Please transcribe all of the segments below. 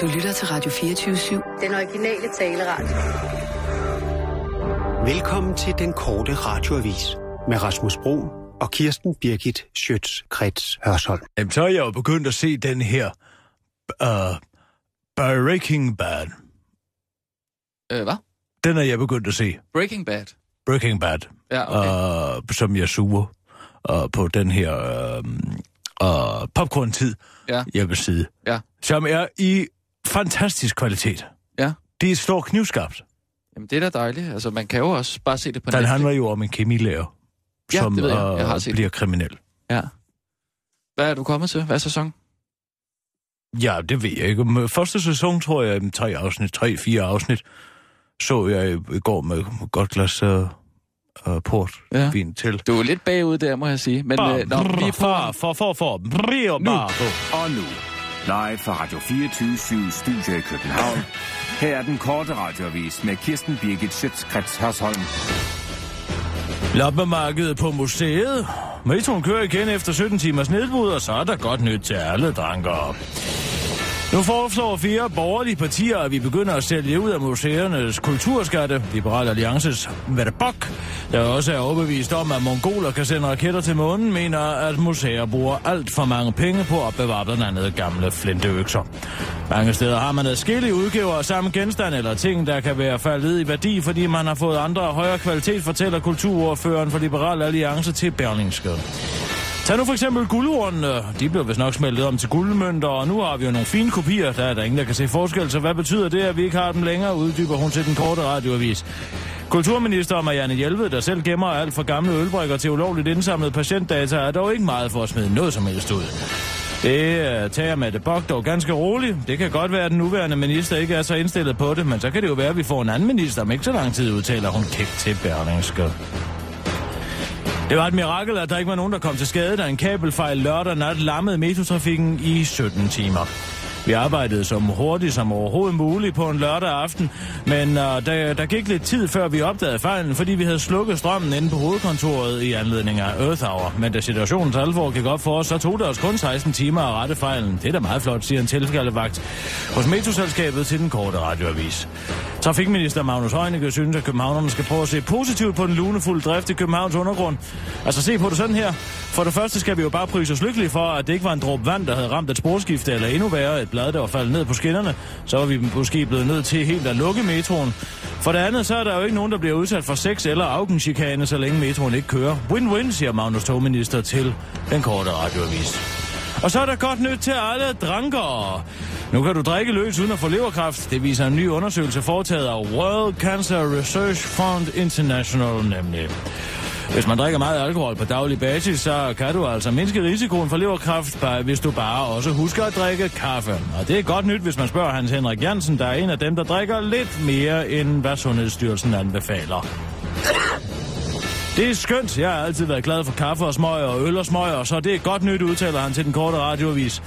Du lytter til Radio 24-7. Den originale taleradio. Velkommen til den korte radioavis med Rasmus Bro og Kirsten Birgit Schøtz-Krets Hørsholm. Jamen, så er jeg jo begyndt at se den her uh, Breaking Bad. Øh, hvad? Den er jeg begyndt at se. Breaking Bad. Breaking Bad. Ja, okay. Uh, som jeg suger uh, på den her uh, uh, popcorn-tid Ja. hjemmeside. Ja. Som er i fantastisk kvalitet. Ja. Det står knivskarpt. Jamen, det er da dejligt. Altså, man kan jo også bare se det på Den Netflix. handler jo om en kemilærer, Ja, som det ved jeg. Jeg har øh, set bliver kriminel. Ja. Hvad er du kommet til? Hvad er sæson? Ja, det ved jeg ikke. Første sæson, tror jeg, tre afsnit, tre, fire afsnit, så jeg i, går med godt glas uh, uh, port Ja. vin til. Du er lidt bagud der, må jeg sige. Men øh, når vi er på... for, for, for, for, brio, bare. Og nu, live fra Radio 24 Studio i København. Her er den korte radiovis med Kirsten Birgit Schøtzgrads Hasholm. Loppemarkedet på museet. Metroen kører igen efter 17 timers nedbrud, og så er der godt nyt til alle drankere. Nu foreslår fire borgerlige partier, at vi begynder at sælge ud af museernes kulturskatte. Liberal Alliances Mette der også er overbevist om, at mongoler kan sende raketter til månen, mener, at museer bruger alt for mange penge på at bevare blandt andet gamle flinteøkser. Mange steder har man adskillige udgiver af samme genstand eller ting, der kan være faldet i værdi, fordi man har fået andre højere kvalitet, fortæller kulturordføreren for Liberal Alliance til Berlingske. Tag nu for eksempel guldhornene. De blev vist nok smeltet om til guldmønter, og nu har vi jo nogle fine kopier. Der er der ingen, der kan se forskel, så hvad betyder det, at vi ikke har dem længere, uddyber hun til den korte radioavis. Kulturminister Marianne Hjelved, der selv gemmer alt fra gamle ølbrikker til ulovligt indsamlet patientdata, er dog ikke meget for at smide noget som helst ud. Det øh, tager Mette Bock dog ganske roligt. Det kan godt være, at den nuværende minister ikke er så indstillet på det, men så kan det jo være, at vi får en anden minister om ikke så lang tid, udtaler hun kæft til Berlingske. Det var et mirakel, at der ikke var nogen, der kom til skade, da en kabelfejl lørdag nat lammede metrotrafikken i 17 timer. Vi arbejdede som hurtigt som overhovedet muligt på en lørdag aften, men uh, der, der gik lidt tid før vi opdagede fejlen, fordi vi havde slukket strømmen inde på hovedkontoret i anledning af Earth Hour. Men da situationens alvor gik op for os, så tog det os kun 16 timer at rette fejlen. Det er da meget flot, siger en tilskaldevagt hos metroselskabet til den korte radioavis. Trafikminister Magnus Heunicke synes, at københavnerne skal prøve at se positivt på den lunefulde drift i Københavns undergrund. Altså se på det sådan her. For det første skal vi jo bare prise os lykkelige for, at det ikke var en dråbe vand, der havde ramt et sporskifte, eller endnu værre et blad, der var faldet ned på skinnerne. Så var vi måske blevet nødt til helt at lukke metroen. For det andet, så er der jo ikke nogen, der bliver udsat for sex eller afgenchikane, så længe metroen ikke kører. Win-win, siger Magnus Togminister til den korte radioavis. Og så er der godt nyt til alle drankere. Nu kan du drikke løs uden at få leverkræft. Det viser en ny undersøgelse foretaget af World Cancer Research Fund International nemlig. Hvis man drikker meget alkohol på daglig basis, så kan du altså mindske risikoen for leverkræft, hvis du bare også husker at drikke kaffe. Og det er godt nyt, hvis man spørger Hans Henrik Jansen, der er en af dem, der drikker lidt mere, end hvad Sundhedsstyrelsen anbefaler. Det er skønt. Jeg har altid været glad for kaffe og smøger og øl og smøger, så det er godt nyt, udtaler han til den korte radioavis.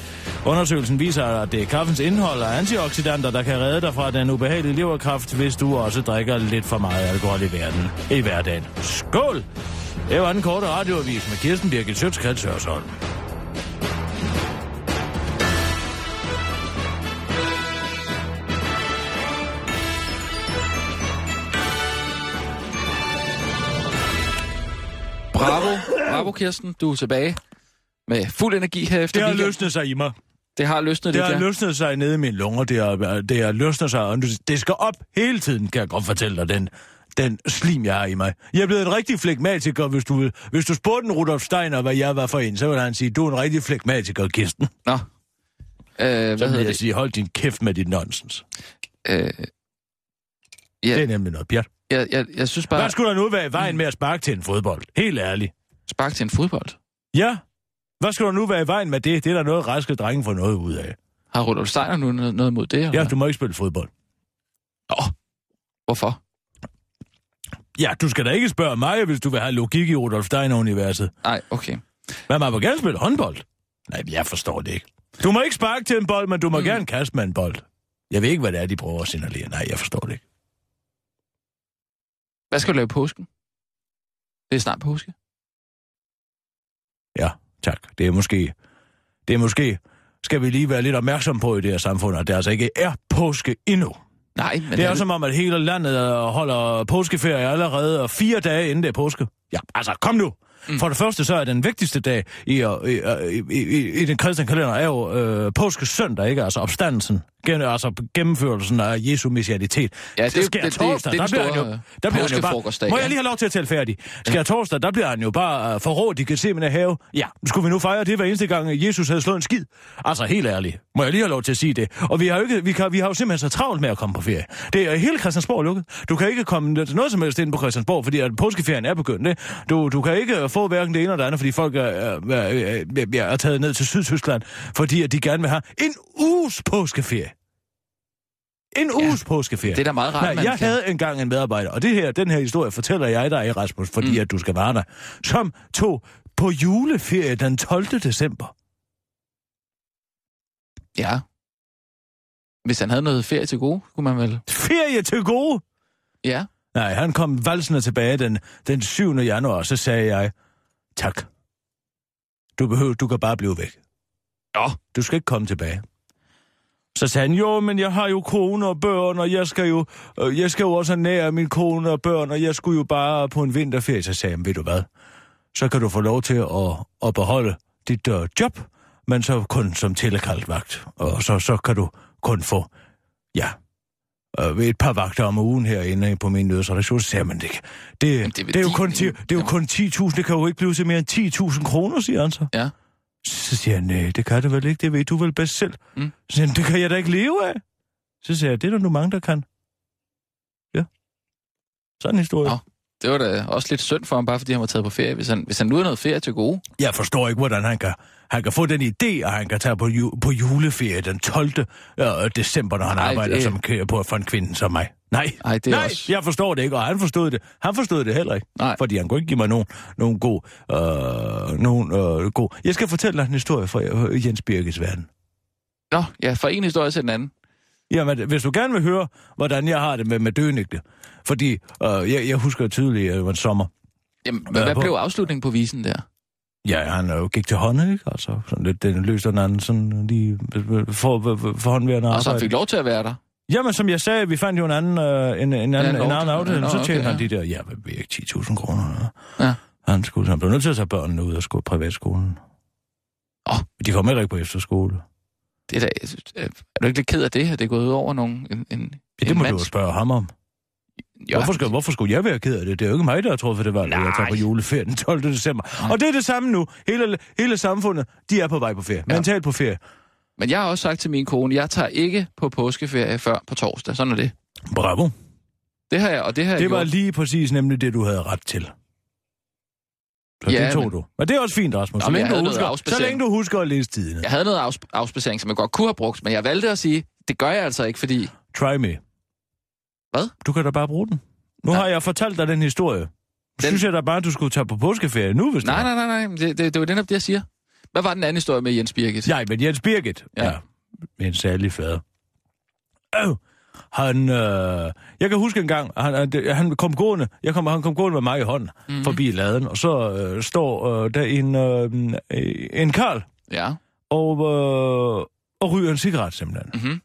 Undersøgelsen viser, at det er kaffens indhold af antioxidanter, der kan redde dig fra den ubehagelige leverkræft, hvis du også drikker lidt for meget alkohol i, verden, i hverdagen. Skål! Det var den korte radioavis med Kirsten Birgit Sjøtskrets Hørsholm. Bravo. Bravo, Kirsten. Du er tilbage med fuld energi her efter Det har løsnet sig i mig. Det har løsnet Det lidt, har ja. løsnet sig nede i mine lunger. Det har, det har løsnet sig. og Det skal op hele tiden, kan jeg godt fortælle dig, den, den slim, jeg har i mig. Jeg er blevet en rigtig flegmatiker, hvis du, hvis du spurgte en Rudolf Steiner, hvad jeg var for en, så ville han sige, du er en rigtig flegmatiker, Kirsten. Nå. Øh, hvad Så hedder jeg det? sige, hold din kæft med dit nonsens. Øh, Ja. Det er nemlig noget pjat. jeg, jeg, jeg synes bare, Hvad skulle der nu være i vejen med at sparke til en fodbold? Helt ærligt. spark til en fodbold. Ja. Hvad skulle der nu være i vejen med det? Det er der noget raske drenge får noget ud af. Har Rudolf Steiner nu noget, noget mod det? Eller? Ja, du må ikke spille fodbold. Nå. Hvorfor? Ja, du skal da ikke spørge mig, hvis du vil have logik i Rudolf Steiner-universet. Nej, okay. Men man må gerne spille håndbold. Nej, jeg forstår det ikke. Du må ikke sparke til en bold, men du må mm. gerne kaste med en bold. Jeg ved ikke, hvad det er, de prøver at signalere. Nej, jeg forstår det ikke. Hvad skal du lave påsken? Det er snart påske. Ja, tak. Det er måske... Det er måske skal vi lige være lidt opmærksom på i det her samfund, at det altså ikke er påske endnu. Nej, men Det er som om, at hele landet holder påskeferie allerede og fire dage inden det er påske. Ja, altså kom nu! Mm. For det første så er den vigtigste dag i, i, i, i, i den kristne kalender er jo øh, påskesøndag, ikke? Altså opstandelsen, gen, altså gennemførelsen af Jesu messianitet. Ja, det jo- sker det- det- torsdag, det er der den bliver han jo, øh, der bliver han jo bare, Må ja. jeg lige have lov til at tale færdig? Skal jeg torsdag, der bliver han jo bare uh, forrådt i Gethsemane have. Ja, skulle vi nu fejre det hver eneste gang, Jesus havde slået en skid? Altså helt ærligt, må jeg lige have lov til at sige det. Og vi har jo, ikke, vi kan, vi har jo simpelthen så travlt med at komme på ferie. Det er hele Christiansborg lukket. Du kan ikke komme til noget som helst ind på Christiansborg, fordi at påskeferien er begyndt. Ikke? Du, du kan ikke få hverken det ene eller det andet, fordi folk er, er, er, er, er taget ned til Sydtyskland, fordi at de gerne vil have en uges påskeferie. En Ja, uges påskeferie. det er da meget rart, Nej, jeg kan- havde engang en medarbejder, og det her, den her historie fortæller jeg dig, Rasmus, fordi mm. at du skal være der, som tog på juleferie den 12. december. Ja. Hvis han havde noget ferie til gode, kunne man vel... Ferie til gode! Ja. Nej, han kom valsende tilbage den, den 7. januar, og så sagde jeg, tak. Du behøver, du kan bare blive væk. Ja. Du skal ikke komme tilbage. Så sagde han, jo, men jeg har jo kone og børn, og jeg skal jo, øh, jeg skal jo også nære min kone og børn, og jeg skulle jo bare på en vinterferie. Så sagde han, ved du hvad, så kan du få lov til at, at beholde dit uh, job, men så kun som telekaldt vagt. Og så, så kan du kun få, ja, øh, et par vagter om ugen herinde på min nødsredaktion. Så sagde man, det, det, det, det er det, jo kun, 10, det er jo kun 10.000, det kan jo ikke blive til mere end 10.000 kroner, siger han så. Ja. Så siger han, nej, det kan det vel ikke, det ved du vel bedst selv. Mm. Så siger han, det kan jeg da ikke leve af. Så siger jeg, det er der nu mange, der kan. Ja. Sådan en historie. Nå. Det var da også lidt synd for ham, bare fordi han var taget på ferie. Hvis han, hvis han nu havde noget ferie til gode. Jeg forstår ikke, hvordan han kan, han kan få den idé, at han kan tage på, ju, på juleferie den 12. Øh, december, når han Nej, arbejder det- som på for en kvinde som mig. Nej, Ej, det er Nej, også... jeg forstår det ikke, og han forstod det. Han forstod det heller ikke, Nej. fordi han kunne ikke give mig nogen, nogen god... Øh, nogen, øh, god... Jeg skal fortælle dig en historie fra øh, Jens Birkes verden. Nå, ja, fra en historie til den anden. Jamen, hvis du gerne vil høre, hvordan jeg har det med, med dønægte, fordi øh, jeg, jeg husker tydeligt, at det var en sommer. Jamen, Hvad hvad på? blev afslutningen på visen der? Ja, han øh, gik til hånden, ikke? Altså, sådan lidt, den løste den anden, sådan lige for, for, for håndværende Og så han arbejde. fik lov til at være der. Jamen, som jeg sagde, vi fandt jo en anden, øh, en, en anden, Ja, en anden aftale, Nå, så tjente okay, han ja. de der, ja, ikke, 10.000 kroner. Ja. Han, skulle, han blev nødt til at tage børnene ud og skulle privatskolen. Åh. De kom heller ikke på efterskole. Det er, da, er du ikke lidt ked af det, at det er gået ud over nogen, en, en, Ja, det en må du jo spørge ham om. Ja, Hvorfor, skal, hvorfor skulle jeg være ked af det? Det er jo ikke mig, der har truffet det valg, at jeg tager på juleferie den 12. december. Og det er det samme nu. Hele, hele samfundet, de er på vej på ferie. Ja. Mentalt på ferie. Men jeg har også sagt til min kone, jeg tager ikke på påskeferie før på torsdag. Sådan er det. Bravo. Det har jeg, og det har jeg Det var gjort. lige præcis nemlig det, du havde ret til. Så Ja, det tog men- du. Men det er også fint, Rasmus. Nå, Så længe, du husker, så længe du husker at læse tidene. Jeg havde noget afs- afspacering, som jeg godt kunne have brugt, men jeg valgte at sige, det gør jeg altså ikke, fordi... Try me. Hvad? Du kan da bare bruge den. Nu Nej. har jeg fortalt dig den historie. Den... Synes jeg da bare, at du skulle tage på påskeferie nu, hvis Nej, du nej, nej, nej. Det, det, det var den, det, jeg siger. Hvad var den anden historie med Jens Birgit? Ja, men Jens Birgit. Ja. Ja. ja med en særlig fader. Øh, han, øh, jeg kan huske en gang, han, han, kom gående, jeg kom, han kom gående med mig i hånden mm. forbi laden, og så øh, står øh, der en, øh, en karl Ja. og, øh, og ryger en cigaret simpelthen. Mm-hmm.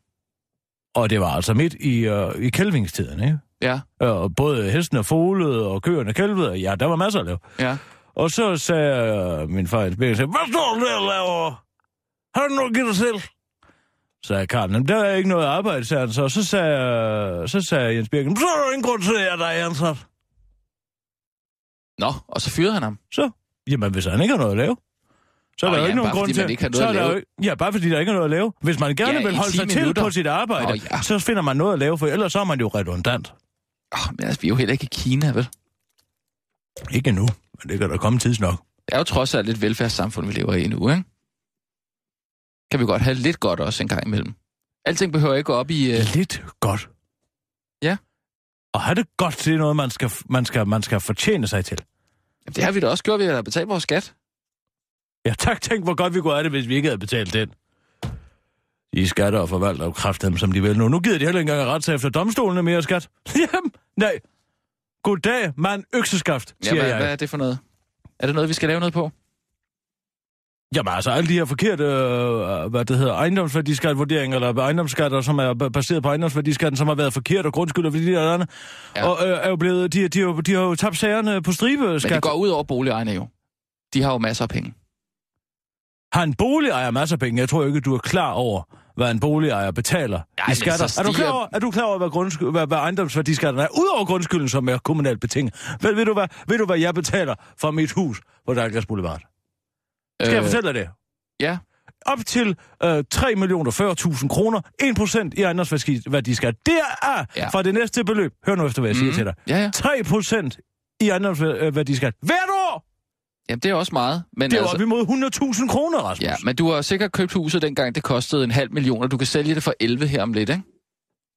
Og det var altså midt i, øh, i kælvingstiden, ikke? Ja. Øh, Og både hestene folede og køerne kælvede, ja, der var masser at lave. Ja. Og så sagde øh, min far hvad står du der og laver? Har du noget at give dig selv? Så sagde Karl, "Jamen, der er ikke noget arbejde, sagde han så. Og så sagde, så sagde Jens Birgit, så er der ingen grund til, at der er ansat. Nå, og så fyrede han ham. Så, jamen hvis han ikke har noget at lave, så er der jo ja, ikke nogen grund til... ikke så er der jo Ja, bare fordi der ikke er noget at lave. Hvis man gerne Ja, vil holde 10 sig til minutter. på sit arbejde, Nå, ja. så finder man noget at lave, for ellers så er man jo redundant. Oh, men altså, vi er jo heller ikke i Kina, vel? Ikke nu, men det kan der komme tids nok. Det er jo trods alt et velfærdssamfund, vi lever i nu, ikke? Kan vi godt have lidt godt også en gang imellem. Alting behøver ikke gå op i... Uh... Lidt godt. Ja. Og har det godt, det er noget, man skal, man skal, man skal fortjene sig til. Det har vi da også gjort ved at betale vores skat. Ja, tak. Tænk, hvor godt vi kunne have det, hvis vi ikke havde betalt den. De skatter og forvalter og kraft dem, som de vil nu. Nu gider de heller ikke engang ret efter domstolene mere skat. Jamen, nej. Goddag, mand økseskaft, Ja, siger hvad, jeg. hvad er det for noget? Er det noget, vi skal lave noget på? Jamen altså, alle de her forkerte, øh, hvad det hedder, ejendomsværdiskatvurderinger, eller ejendomsskatter, som er ba- baseret på ejendomsværdiskatten, som har været forkert, og grundskyld og det der andet, Ja. og øh, er jo blevet, de, de, har jo- de har jo tabt sagerne på stribe, Men skat. det går ud over boligejerne jo. De har jo masser af penge. Har en boligejer masser af penge? Jeg tror ikke, du er klar over, hvad en boligejer betaler Ja, i men skatter. så Er du klar stiger- over, er du klar over hvad, grundsky- hvad, hvad ejendomsværdiskatterne er? Udover grundskylden, som er kommunalt betinget. Ved, ved, du, hvad, ved du, hvad jeg betaler for mit hus på Dalgas Boulevard? Skal øh... jeg fortælle dig det? Ja. op til øh, 3 millioner 40.000 kroner, 1 procent i ejendomsværdiskat. Det er Ja. fra det næste beløb. Hør nu efter, hvad jeg mm. siger til dig. Ja, ja. 3 procent i ejendomsværdiskat hvert år! Jamen, det er også meget. Men Det er altså, op imod 100.000 kroner, Rasmus. ja, men du har sikkert købt huset dengang, det kostede en halv million, og du kan sælge det for 11 her om lidt, ikke?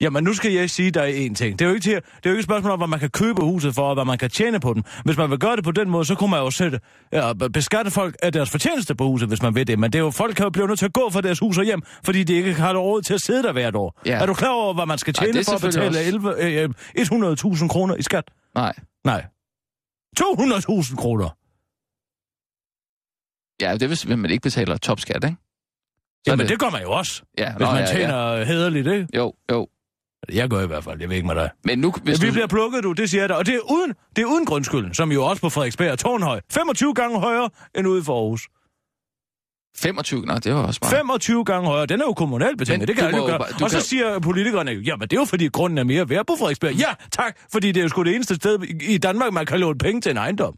Jamen, nu skal jeg sige dig en ting. Det er jo ikke, til, det er jo ikke et spørgsmål om, hvad man kan købe huset for, og hvad man kan tjene på den. Hvis man vil gøre det på den måde, så kunne man jo sætte, ja, beskatte folk af deres fortjeneste på huset, hvis man vil det. Men det er jo, folk kan jo blive nødt til at gå fra deres hus og hjem, fordi de ikke har råd til at sidde der hvert år. Ja. Er du klar over, hvad man skal Nej, tjene det er for at betale 11, øh, 100.000 kroner i skat? Nej. Nej. 200.000 kroner. Ja, det er hvis man ikke betaler topskat, ikke? Så Jamen, det gør man jo også, Ja, hvis nå, man ja, tjener ja. hederligt, ikke? Jo, jo. Jeg gør i hvert fald, jeg ved ikke med dig. Men nu, hvis Ja, vi du... bliver plukket, du, det siger jeg dig. Og det er uden, det er uden grundskylden, som jo også på Frederiksberg er tårnhøj. 25 gange højere end ude for Aarhus. 25, nå, det var også meget. 25 gange højere. Den er jo kommunalt betinget, Men det kan du alle jo gøre. bare- Og så kan- siger politikerne, jo, jamen det er jo fordi grunden er mere værd på Frederiksberg. Ja, tak, fordi det er jo sgu det eneste sted i Danmark, man kan låne penge til en ejendom.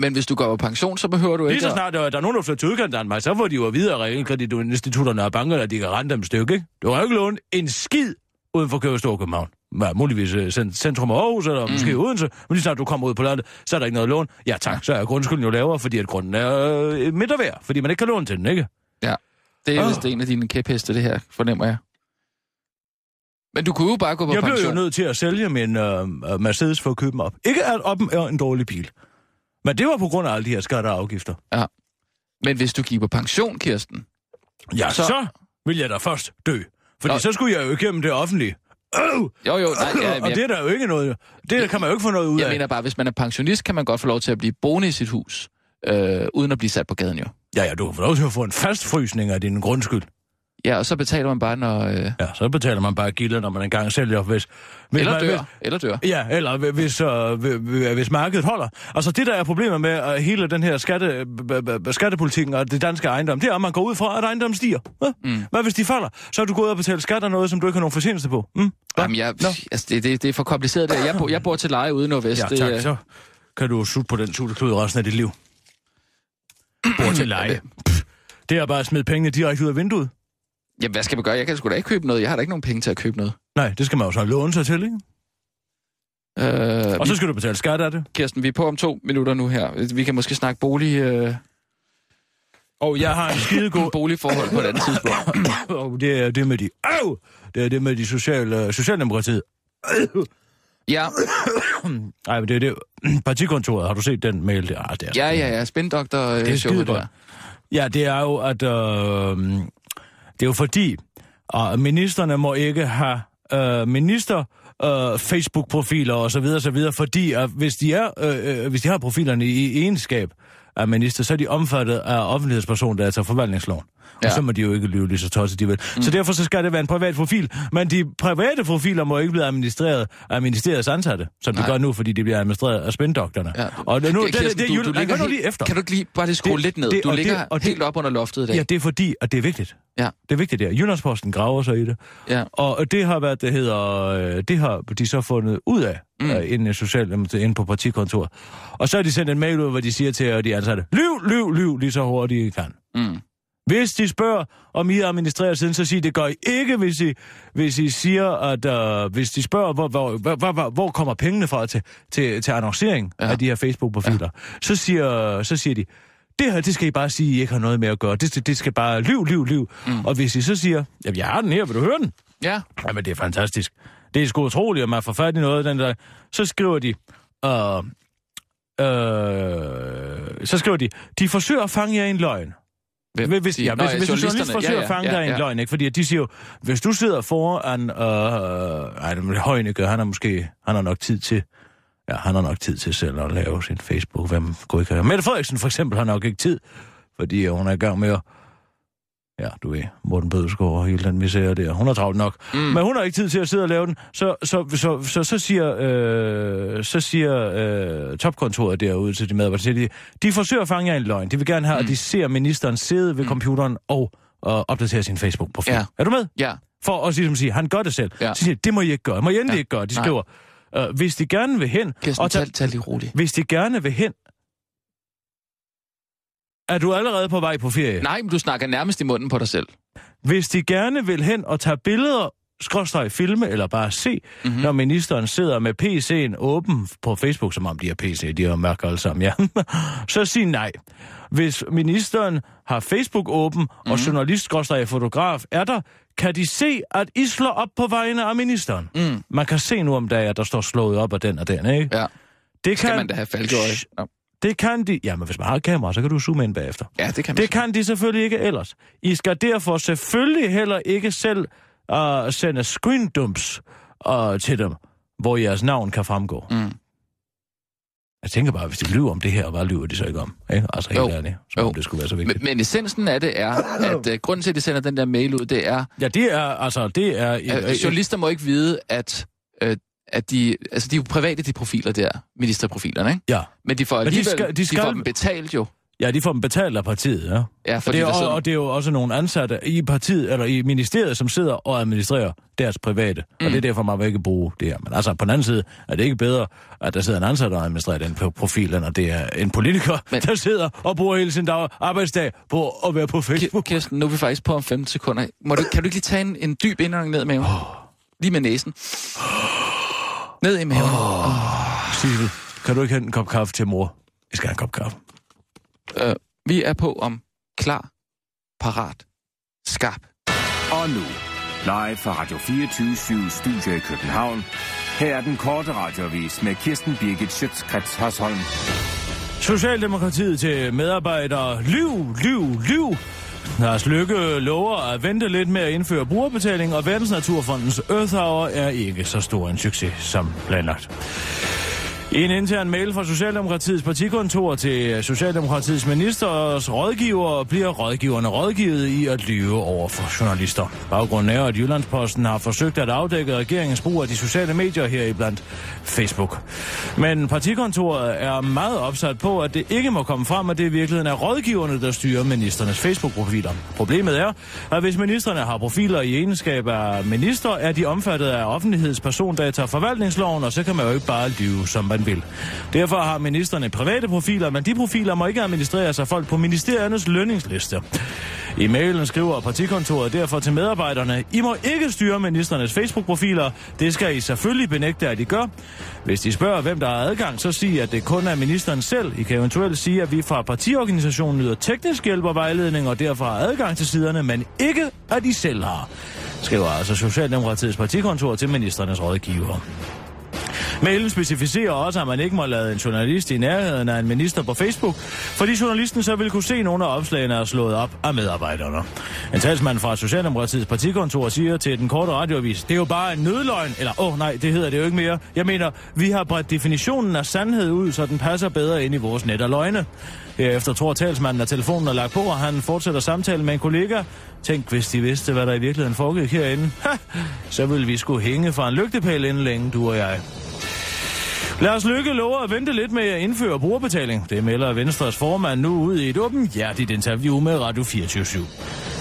Men hvis du går på pension, så behøver du Lige ikke... så at- snart der er der er nogen, der flytter til udkanten af Danmark, så får de jo at vide af realkreditinstitutterne og bankerne, at de kan rente dem et stykke, ikke? Du har jo ikke lånt en skid uden for København København. Ja, muligvis øh, cent- centrum af Aarhus, eller mm. måske Odense, men lige snart du kommer ud på landet, så er der ikke noget lån. Ja tak, så er grundskylden jo lavere, fordi at grunden er øh, midt og værd, fordi man ikke kan låne til den, ikke? Ja, det er Åh. vist en af dine kæpheste, det her, fornemmer jeg. Men du kunne jo bare gå på Jeg blev pension. jo nødt til at sælge min øh, Mercedes for at købe dem op. Ikke at op er en dårlig bil. Men det var på grund af alle de her skatter og afgifter. Men hvis du gik på pension, Kirsten, Ja, Så- så, så vil jeg da først dø. Fordi Nå. så skulle jeg jo igennem det offentlige. Øh! Jo, jo, nej, ja, og jeg, det er der jo ikke noget... Det kan man jo ikke få noget ud jeg af. mener bare, hvis man er pensionist, kan man godt få lov til at blive boende i sit hus, øh, uden at blive sat på gaden jo. Ja, ja, du kan få lov til at få en fastfrysning af din grundskyld. Ja, og så betaler man bare, når... Øh, Ja, så betaler man bare gilder, når man engang sælger, hvis... hvis eller man, dør, Hvis, eller dør. Ja, eller hvi- hvis, øh, hvi- hvi- hvis markedet holder. Altså det, der er problemet med uh, hele den her skatte, skattepolitikken og det danske ejendom, det er, at man går ud fra, at ejendommen stiger. Ja? Mm. Hvad hvis de falder? Så er du gået ud og betalt skat af noget, som du ikke har nogen fortjeneste på. Mm? Hva? Jamen, jeg, altså, det, det, det er for kompliceret der. Jeg bor, jeg bor til leje ude i Nordvest. Ja, det, tak. er- Så kan du sutte på den sutteklud resten af dit liv. Bor til leje. Pff, Det er bare at smide pengene direkte ud af vinduet. Jamen, hvad skal man gøre? Jeg kan sgu da ikke købe noget. Jeg har da ikke nogen penge til at købe noget. Nej, det skal man jo så låne sig til, ikke? Øh, Og så skal du betale skat af det. Kirsten, vi er på om to minutter nu her. Vi kan måske snakke bolig, øh, Og jeg har en skidegod... boligforhold på et andet tidspunkt. Og det er det med de... Au! Det er det med de sociale, socialdemokratiet. Ja, Nej, men det er det... Partikontoret, har du set den mail der? Ah, det er, ja, ja, ja. Spindoktor øh, Det er skidegodt. der. Ja, det er jo, at... Øh, det er jo fordi, at ministerne må ikke have øh, minister øh, Facebook-profiler og så videre, så videre, fordi at hvis de er, øh, øh hvis de har profilerne i, i egenskab af minister, så er de omfattet af offentlighedspersondata altså forvaltningsloven. Ja. Og så må de jo ikke lyve lige så tosset, de vil. Mm. Så derfor så skal det være en privat profil. Men de private profiler må ikke blive administreret af ministeriets ansatte, som Nej. gør nu, fordi de bliver administreret af spindoktorerne. Ja. Og nu, det, det, det, du, det, du det, ligger helt, lige efter. Kan du ikke lige bare lige skrue Det- lidt ned? det- du ligger det- og det- helt op under loftet i dag. Ja, det er fordi, at det er vigtigt. Ja. Det er vigtigt, der. Jyllandsposten graver sig i det. Ja. Og det har været, det hedder, øh, det har de så fundet ud af, Mm. uh, inden, social, inde på partikontoret. Og så har de sendt en mail ud, hvor de siger til øh, de ansatte, lyv, lyv, lyv, lige så hurtigt I kan. Mm. Hvis de spørger, om I administrerer siden, så sig, det gør I ikke, hvis I, hvis I siger, at uh, hvis de spørger, hvor, hvor, hvor, hvor, hvor, kommer pengene fra til, til, til annoncering Ja. af de her Facebook-profiler, ja. så, siger, så siger de, det her, det skal I bare sige, I ikke har noget med at gøre. Det, det skal bare liv, liv, liv. Mm. Og hvis I så siger, jamen jeg har den her, vil du høre den? Ja. Jamen, det er fantastisk. Det er sgu utroligt, at man får fat i noget den der. Så skriver de... Øh, øh, så skriver de, de forsøger at fange jer i en løgn. Hvem? Hvis, ja, hvis, hvis en journalist forsøger Ja, at fange ja, dig i en ja. løgn, ikke? Fordi de siger jo, hvis du sidder foran... Øh, ej, det er Højnække, han har måske... Han har nok tid til... Ja, han har nok tid til selv at lave sin Facebook. Hvem kunne ikke have... Mette Frederiksen for eksempel har nok ikke tid fordi hun er i gang med at Ja, du ved, Morten Bødskov og hele den misære der. Hun har travlt nok. Mm. Men hun har ikke tid til at sidde og lave den. Så, så, så, så, så siger, øh, så siger øh, topkontoret derude til de medarbejdere, de, de forsøger at fange jer en løgn. De vil gerne have, mm. at de ser ministeren sidde ved mm. computeren og og opdatere sin Facebook-profil. Ja. Er du med? Ja. For at sige, sige, han gør det selv. Ja. Så siger de, det må I ikke gøre. Må I endelig Ja. ikke gøre. De Nej. skriver, øh, hvis de gerne vil hen... Kirsten, og tage- tal, tal lige roligt. Hvis de gerne vil hen... Er du allerede på vej på ferie? Nej, men du snakker nærmest i munden på dig selv. Hvis de gerne vil hen og tage billeder, skråstreg filme, eller bare se, Mhm. mm-hmm. når ministeren sidder med PC'en åben på Facebook, som om de har PC, de har mærket alle sammen, ja, så sig nej. Hvis ministeren har Facebook åben, mm-hmm. Mhm. og journalist skråstreg fotograf er der, kan de se, at I slår op på vegne af ministeren. Mm. Man kan se nu om dagen, at der står slået op af den og den, ikke? Ja, Det skal man da have falkeøje. Shh, Nå. Det kan de... Jamen, hvis man har et kamera, så kan du zoome ind bagefter. Ja, det kan man Det kan de selvfølgelig ikke ellers. I skal derfor selvfølgelig heller ikke selv uh, sende screendumps uh, til dem, hvor jeres navn kan fremgå. Mm. Jeg tænker bare, hvis de lyver om det her, hvad lyver de så ikke om? Ikke? Altså helt Jo. ærligt, som Jo. om det skulle være så Men, vigtigt. men essensen af det er, at uh, grunden til, at de sender den der mail ud, det er, Ja, det er, altså, det er... at journalister må ikke vide, at, øh, at de, altså de er jo private, de profiler der, ministerprofilerne, ikke? Ja. Men de får de alligevel, de, skal- de de, skal- får dem betalt jo. ja, de får dem betalt af partiet, ja. Ja, Og fordi det, er, der og, det er jo også nogle ansatte i partiet, eller i ministeriet, som sidder og administrerer deres private. Mm. Og det er derfor, man vil ikke bruge det her. Men altså, på den anden side er det ikke bedre, at der sidder en ansat og administrerer den på profilen, og det er en politiker, Men... Der sidder og bruger hele sin dag, arbejdsdag på at være på Facebook. Kirsten, nu er vi faktisk på om 15 sekunder. Må du, kan du ikke lige tage en, en dyb indånding ned i maven? Lige med næsen. Ned i maven. Sissel, kan du ikke hente en kop kaffe til mor? Jeg skal have en kop kaffe. Øh, vi er på om klar, parat, skarp. Og nu, live fra Radio 24 Studio i København. Her er den korte radiovis med Kirsten Birgit Schøtzgrads Hasholm. Socialdemokratiet til medarbejdere. Lyv, lyv, lyv. Lars Lykke lover at vente lidt med at indføre brugerbetaling, og Verdensnaturfondens Earth Hour er ikke så stor en succes som planlagt. I en intern mail fra Socialdemokratiets partikontor til Socialdemokratiets ministers rådgiver bliver rådgiverne rådgivet i at lyve over for journalister. Baggrunden er, at Jyllandsposten har forsøgt at afdække regeringens brug af de sociale medier heriblandt Facebook. Men partikontoret er meget opsat på, at det ikke må komme frem, at det i virkeligheden er rådgiverne, der styrer ministernes Facebook-profiler. Problemet er, at hvis ministerne har profiler i egenskab af minister, er de omfattet af offentlighedspersondata forvaltningsloven, og så kan man jo ikke bare lyve, som han vil. Derfor har ministerne private profiler, men de profiler må ikke administreres af folk på ministeriernes lønningsliste. I mailen skriver partikontoret derfor til medarbejderne, I må ikke styre ministerernes Facebook-profiler. Det skal I selvfølgelig benægte, at I gør. Hvis de spørger, hvem der har adgang, så sig, at det kun er ministeren selv. I kan eventuelt sige, at vi fra partiorganisationen yder teknisk hjælp og vejledning, og derfor har adgang til siderne, men ikke, at I selv har. Skriver altså Socialdemokratiets partikontor til ministerernes rådgiver. Mailen specificerer også, at man ikke må lade en journalist i nærheden af en minister på Facebook, fordi journalisten så vil kunne se nogle af opslagene er slået op af medarbejderne. En talsmand fra Socialdemokratiets partikontor siger til den korte radioavis, det er jo bare en nødløgn, eller åh oh, nej, det hedder det jo ikke mere. Jeg mener, vi har bredt definitionen af sandhed ud, så den passer bedre ind i vores net af løgne. Herefter tror talsmanden, at telefonen er lagt på, og han fortsætter samtalen med en kollega. Tænk, hvis de vidste, hvad der i virkeligheden foregik herinde. Ha! Så ville vi skulle hænge fra en lygtepæl inden længe, du og jeg. Lars Lykke lover at vente lidt med at indføre brugerbetaling. Det melder Venstres formand nu ud i et åbenhjertigt interview med Radio 24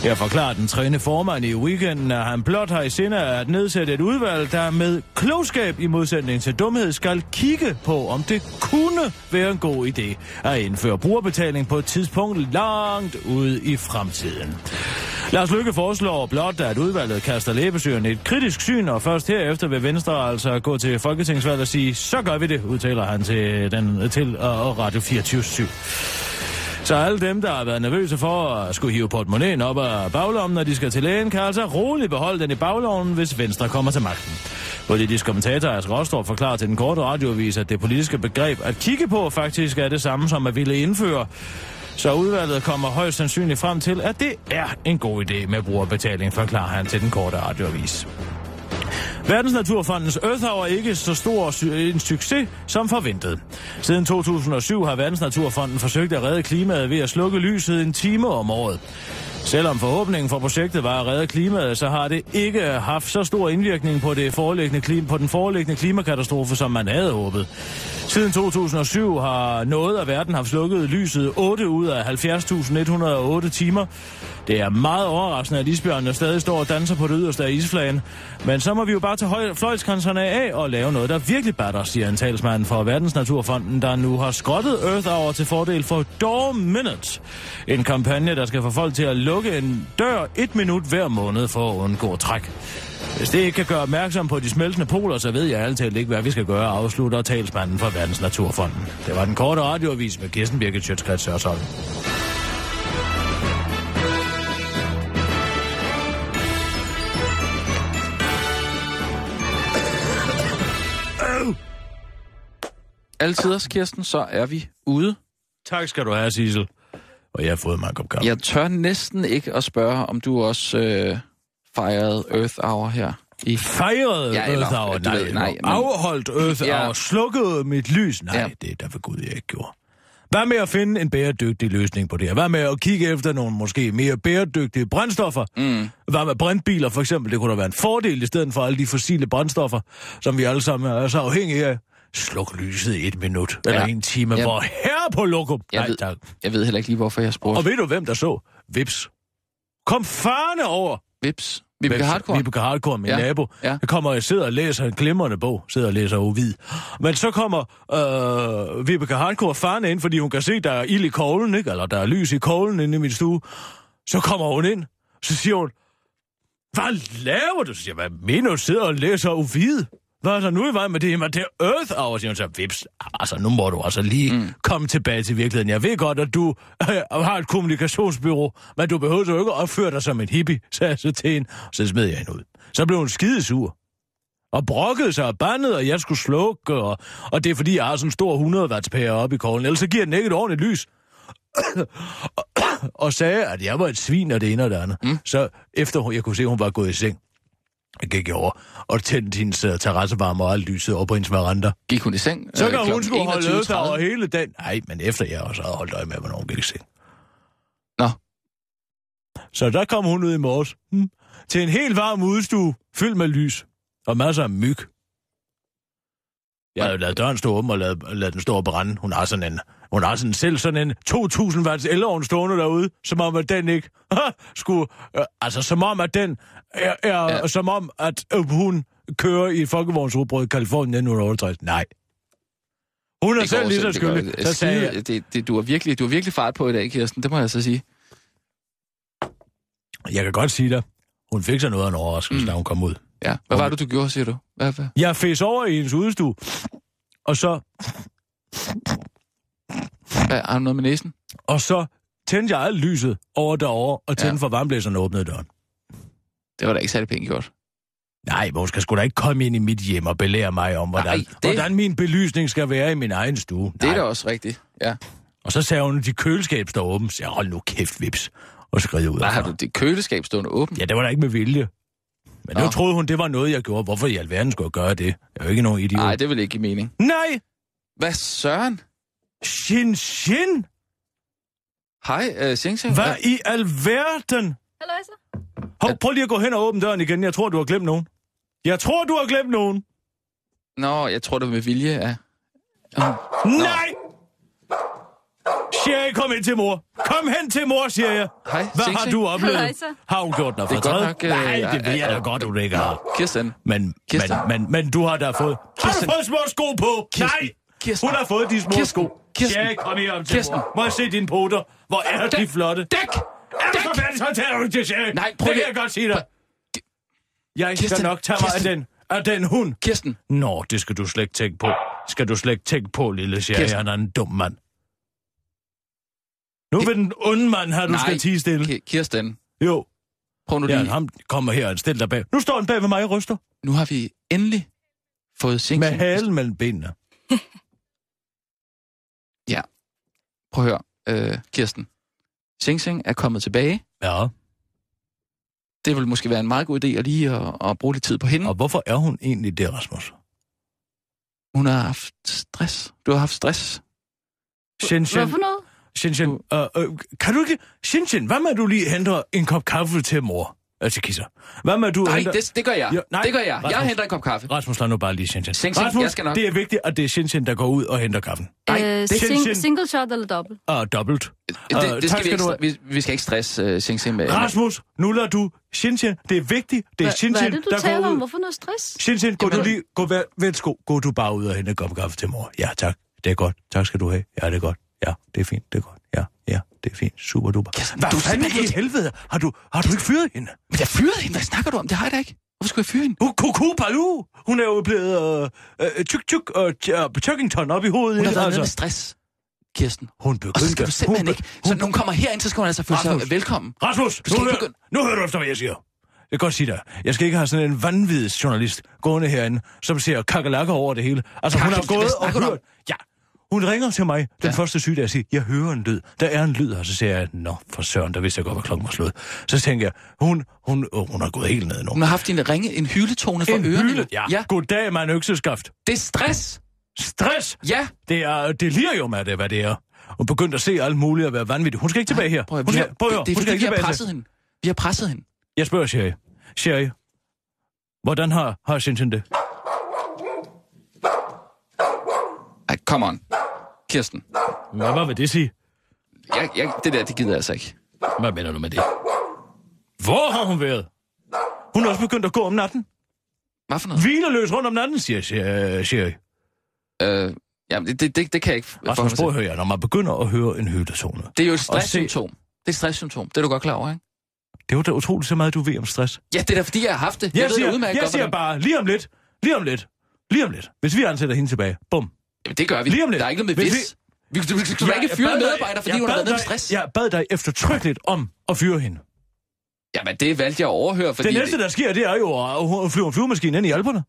Her forklarer den træne formand i weekenden, at han blot har i sinde at nedsætte et udvalg, der med klogskab i modsætning til dumhed skal kigge på, om det kunne være en god idé at indføre brugerbetaling på et tidspunkt langt ude i fremtiden. Lars Lykke foreslår blot, at udvalget kaster læbesyren et kritisk syn, og først herefter vil Venstre altså gå til Folketingsvalget og sige, så gør vi det, udtaler han til, den, til uh, Radio 24 så alle dem, der har været nervøse for at skulle hive portemonnaien op af baglommen, når de skal til lægen, kan altså roligt beholde den i baglommen, hvis Venstre kommer til magten. Politisk kommentator Asger Rostrup forklarer til den korte radioavis, at det politiske begreb at kigge på faktisk er det samme som at ville indføre. Så udvalget kommer højst sandsynligt frem til, at det er en god idé med brugerbetaling, forklarer han til den korte radioavis. Verdensnaturfondens Earth Hour ikke så stor en succes som forventet. Siden 2007 har Verdensnaturfonden forsøgt at redde klimaet ved at slukke lyset en time om året. Selvom forhåbningen for projektet var at redde klimaet, så har det ikke haft så stor indvirkning på, det foreliggende klima, på den foreliggende klimakatastrofe, som man havde håbet. Siden 2007 har noget af verden haft slukket lyset 8 ud af 70.108 timer. Det er meget overraskende, at isbjørnene stadig står og danser på det yderste af isflagen. Men så må vi jo bare tage fløjtskanserne af og lave noget, der virkelig batter, siger en talsmand for Verdensnaturfonden, der nu har skrottet Earth Hour til fordel for Door Minutes. En kampagne, der skal få folk til at lukke en dør et minut hver måned for at undgå træk. Hvis det ikke kan gøre opmærksom på de smeltende poler, så ved jeg altid ikke, hvad vi skal gøre, afslutter talsmanden for Verdens Naturfonden. Det var den korte radioavis med Kirsten Birgit Sjøtskrets Sørsholm. Altid, Kirsten, så er vi ude. Tak skal du have, Sissel. Og jeg har fået mig en kop kaffe. Jeg tør næsten ikke at spørge, om du også øh, fejrede Earth Hour her. I... Fejrede Ja, eller- Earth Hour? Nej, ved, nej, men- afholdt Earth Ja. Hour, slukkede mit lys? Nej, Ja. det er der for Gud, jeg ikke gjorde. Hvad med at finde en bæredygtig løsning på det her? Hvad med at kigge efter nogle måske mere bæredygtige brændstoffer? Mm. Hvad med brintbiler for eksempel? Det kunne da være en fordel i stedet for alle de fossile brændstoffer, som vi alle sammen er så afhængige af. Sluk lyset i et minut, eller Ja. en time, Ja. hvor her på lokum. Jeg Nej, ved- tak. Jeg ved heller ikke lige, hvorfor jeg spurgte. Og ved du, hvem der så? Vips. Kom farne over. Vips. Vi bliver Vips. hardcore. Vibeke Hardcore, min Ja, nabo. ja. Jeg kommer og sidder og læser en glimrende bog. Sidder og læser Ovid. Men så kommer øh, Vibeke Hardcore faren ind, fordi hun kan se, der er ild i koglen, ikke? Eller der er lys i koglen inde i min stue. Så kommer hun ind. Så siger hun, hvad laver du? Så siger jeg, hvad mener du? Sidder og læser Ovid? Hvad er der nu i vej med det? Jamen, det er Earth Hour, siger hun så. Vips, altså nu må du altså lige mm. komme tilbage til virkeligheden. Jeg ved godt, at du øh, har et kommunikationsbyrå, men du behøver jo ikke at opføre dig som en hippie, sagde jeg så til hende. Så smed jeg hende ud. Så blev hun skidesur. Og brokkede sig og bandede, og jeg skulle slukke, og, og det er fordi, jeg har sådan en stor 100 watts pære oppe i koglen, ellers så giver den ikke et ordentligt lys. og sagde, at jeg var et svin og det ene og det andet. Mm. Så efter jeg kunne se, at hun var gået i seng, gik over og tændte hendes uh, terrassevarme og alt lyset op på hendes veranda. Gik hun i seng? Så øh, kan hun klokken skulle holde 21.30? over hele dagen. Nej, men efter jeg også havde holdt øje med, hvornår hun gik i seng. Nå. Så der kom hun ud i morges. Hmm. Til en helt varm udstue, fyldt med lys. Og masser af myg. Jeg havde lavet døren stå åben og lavet, lavet den stå og brænde. Hun har sådan en, hun har sådan selv sådan en 2000 watts elovn stående derude, som om at den ikke skulle, øh, altså som om at den er, er Ja. som om at øh, hun kører i folkevognsudbrud i Kalifornien i 1968. Nej. Hun er Det selv lige så skyldig. Så sagde jeg, det, det, du, har virkelig, du har virkelig fart på i dag, Kirsten. Det må jeg så sige. jeg kan godt sige dig, hun fik sig noget af en overraskelse, mm. da hun kom ud. Ja. Hvad var det, du gjorde, siger du? Hvad, hvad? Jeg fæs over i hendes udstue, og så, hvad? Har du noget med næsen? og så tændte jeg alt lyset over derovre, og tændte Ja. for varmblæseren og åbnede døren. Det var da ikke særlig pænt gjort. Nej, hun skal sgu da ikke komme ind i mit hjem og belære mig om, hvordan, Nej, det... hvordan min belysning skal være i min egen stue. Det er da også rigtigt. Ja. Og så sagde hun, at de køleskab står åbent. Så jeg, hold nu kæft, vips. Og skred ud Hvad har du det køleskab stående åbent? Ja, det var da ikke med vilje. Men Nå. nu troede hun, det var noget, jeg gjorde. Hvorfor i alverden skulle jeg gøre det? Jeg er jo ikke nogen idiot. Nej, det vil ikke give mening. Nej! Hvad søren? Shin Shin! Hej, uh, Sing Sing. Hvad i alverden? Hallo, så. Hov, prøv lige at gå hen og åbne døren igen. Jeg tror, du har glemt nogen. Jeg tror, du har glemt nogen. Nå, jeg tror, det var med vilje, ja. Nej! Siger jeg, kom ind til mor. Kom hen til mor, siger jeg. Hej, Hvad Sing har Sing. du oplevet? Halløjsa. Har hun gjort noget Det for godt træet? nok, øh, Nej, det ved jeg da godt, du ikke har. Kirsten. Men, Kirsten. men, men, men du har da fået... Har Kirsten. du fået små sko på? Kirsten. Nej! Kirsten. Hun har fået de små Kirsten. sko. Kirsten. Ja, kom her om til Kirsten. mor. Må jeg se dine poter? Hvor er de flotte? Dæk! Er du så færdig, så tager du til Sherry? Nej, prøv Det kan jeg godt sige dig. Jeg skal Kirsten. nok tage mig af den, af den hund. Kirsten. Nå, det skal du slet ikke tænke på. Skal du slet ikke tænke på, lille Sherry. Kirsten. Han er en dum mand. Nu vil den onde mand have, du Nej. skal tige stille. Ki- Kirsten. Jo, Prøv nu ja, lige. ham kommer her og stiller dig bag. Nu står han bag ved mig og ryster. Nu har vi endelig fået Sing Med halen mellem benene. Prøv at høre, øh, Kirsten. Sing Sing er kommet tilbage. Ja. Det vil måske være en meget god idé at lige at, at bruge lidt tid på hende. Og hvorfor er hun egentlig det, Rasmus? Hun har haft stress. Du har haft stress. Shin Shin, Hvad for noget? Shin, Shin, øh, øh, kan du ikke... Shin, hvad med at du lige henter en kop kaffe til mor? Øh, til kisser. Hvad med at du Nej, henter... det, det gør jeg. Jo, nej, det gør jeg. Jeg Rasmus. henter en kop kaffe. Rasmus, lad nu bare lige Shin Shin. Sing, sing, Rasmus, jeg skal nok. det er vigtigt, at det er Shin, der går ud og henter kaffen. Nej, Øh, det- sing, single shot eller dobbelt? Og dobbelt. Det, Øh, det tak skal vi, skal ikke, du vi, vi skal ikke stresse uh, Sing Sing med. Rasmus, nu lader du Shin Shin. Det er vigtigt. Det er Hva, Shin hvad er det, du der taler går om? ud. Hvorfor noget stress? Shin Shin, gå du lige... Gå, vær, værsgo, gå du bare ud og hente en kop kaffe til mor. Ja, tak. Det er godt. Tak skal du have. Ja, det er godt. Ja, det er fint. Det er godt. Ja, ja, det er fint. Super duper. Kirsten, Hvad du fanden i helvede? Har du, har du ikke fyret hende? Men jeg fyrede hende. Hvad snakker du om? Det har jeg da ikke. Hvorfor skulle jeg fyre hende? Uh, kuku, palu. Hun er jo blevet øh, øh, tyk, tyk og uh, Chuckington op i hovedet. Hun har været med med stress, Kirsten. hun begyndte... Og så skal du simpelthen hun, ikke... Så når hun kommer herind, så skal hun altså føle sig velkommen. Rasmus, Du skal nu, ikke hør, begynde- nu hører du efter, hvad jeg siger. Jeg kan godt sige dig. Jeg skal ikke have sådan en vanvittig journalist gående herinde, som ser kakalakker over det hele. Altså, hun har Kakkel- gået og hørt... Ja, hun ringer til mig den Ja. første sygedag og siger, jeg hører en lyd. Der er en lyd, og så siger jeg, nå, for søren, der vidste jeg godt, hvad klokken var slået. Så tænker jeg, hun, hun, oh, hun er gået helt ned nu. Hun har haft en ringe, en hyletone for en ørerne. hyle, ja. ja. Goddag, man økseskaft. Det er stress. Stress! Ja. Det er delirium af det, hvad det er. Hun begyndte at se alt muligt og være vanvittig. Hun skal ikke tilbage her. Prøv Hun vi skal, har, prøv høre, det er hun skal fordi, ikke vi har presset til. hende. Vi har presset hende. Jeg spørger Sherry. Sherry, hvordan har, har Shinchen det? Ej, come on. Kirsten. Hvad, hvad vil det sige? Jeg, jeg, det der, det gider jeg altså ikke. Hvad mener du med det? Hvor har hun været? Hun er også begyndt at gå om natten. Hvad for noget? Hvilerløs rundt om natten, siger Sher- Sherry. Øh, jamen, det, det, det, det kan jeg ikke Rasmus, prøv at høre, når man begynder at høre en hyldetone. Det er jo et se- stresssymptom. Det er et stresssymptom. Det er du godt klar over, ikke? Det er jo da utroligt så meget, du ved om stress. Ja, det er da fordi, jeg har haft det. Jeg, ved da siger, udmærket jeg godt, siger hvordan- bare, lige om lidt, lige om lidt, lige om lidt. Hvis vi ansætter hende tilbage, bum. Jamen, det gør vi. Lige om lidt. Der er ikke noget med Hvis hvis. Vi, vi, vi, vi skal Jeg- ikke jeg fyre bad dig- medarbejder, fordi hun har været med stress. Jeg bad dig eftertrykkeligt om at fyre hende. Jamen, det valgte jeg at overhøre, fordi... Det næste, der sker, det er jo, at hun flyver en flyvemaskine ind i Alperne.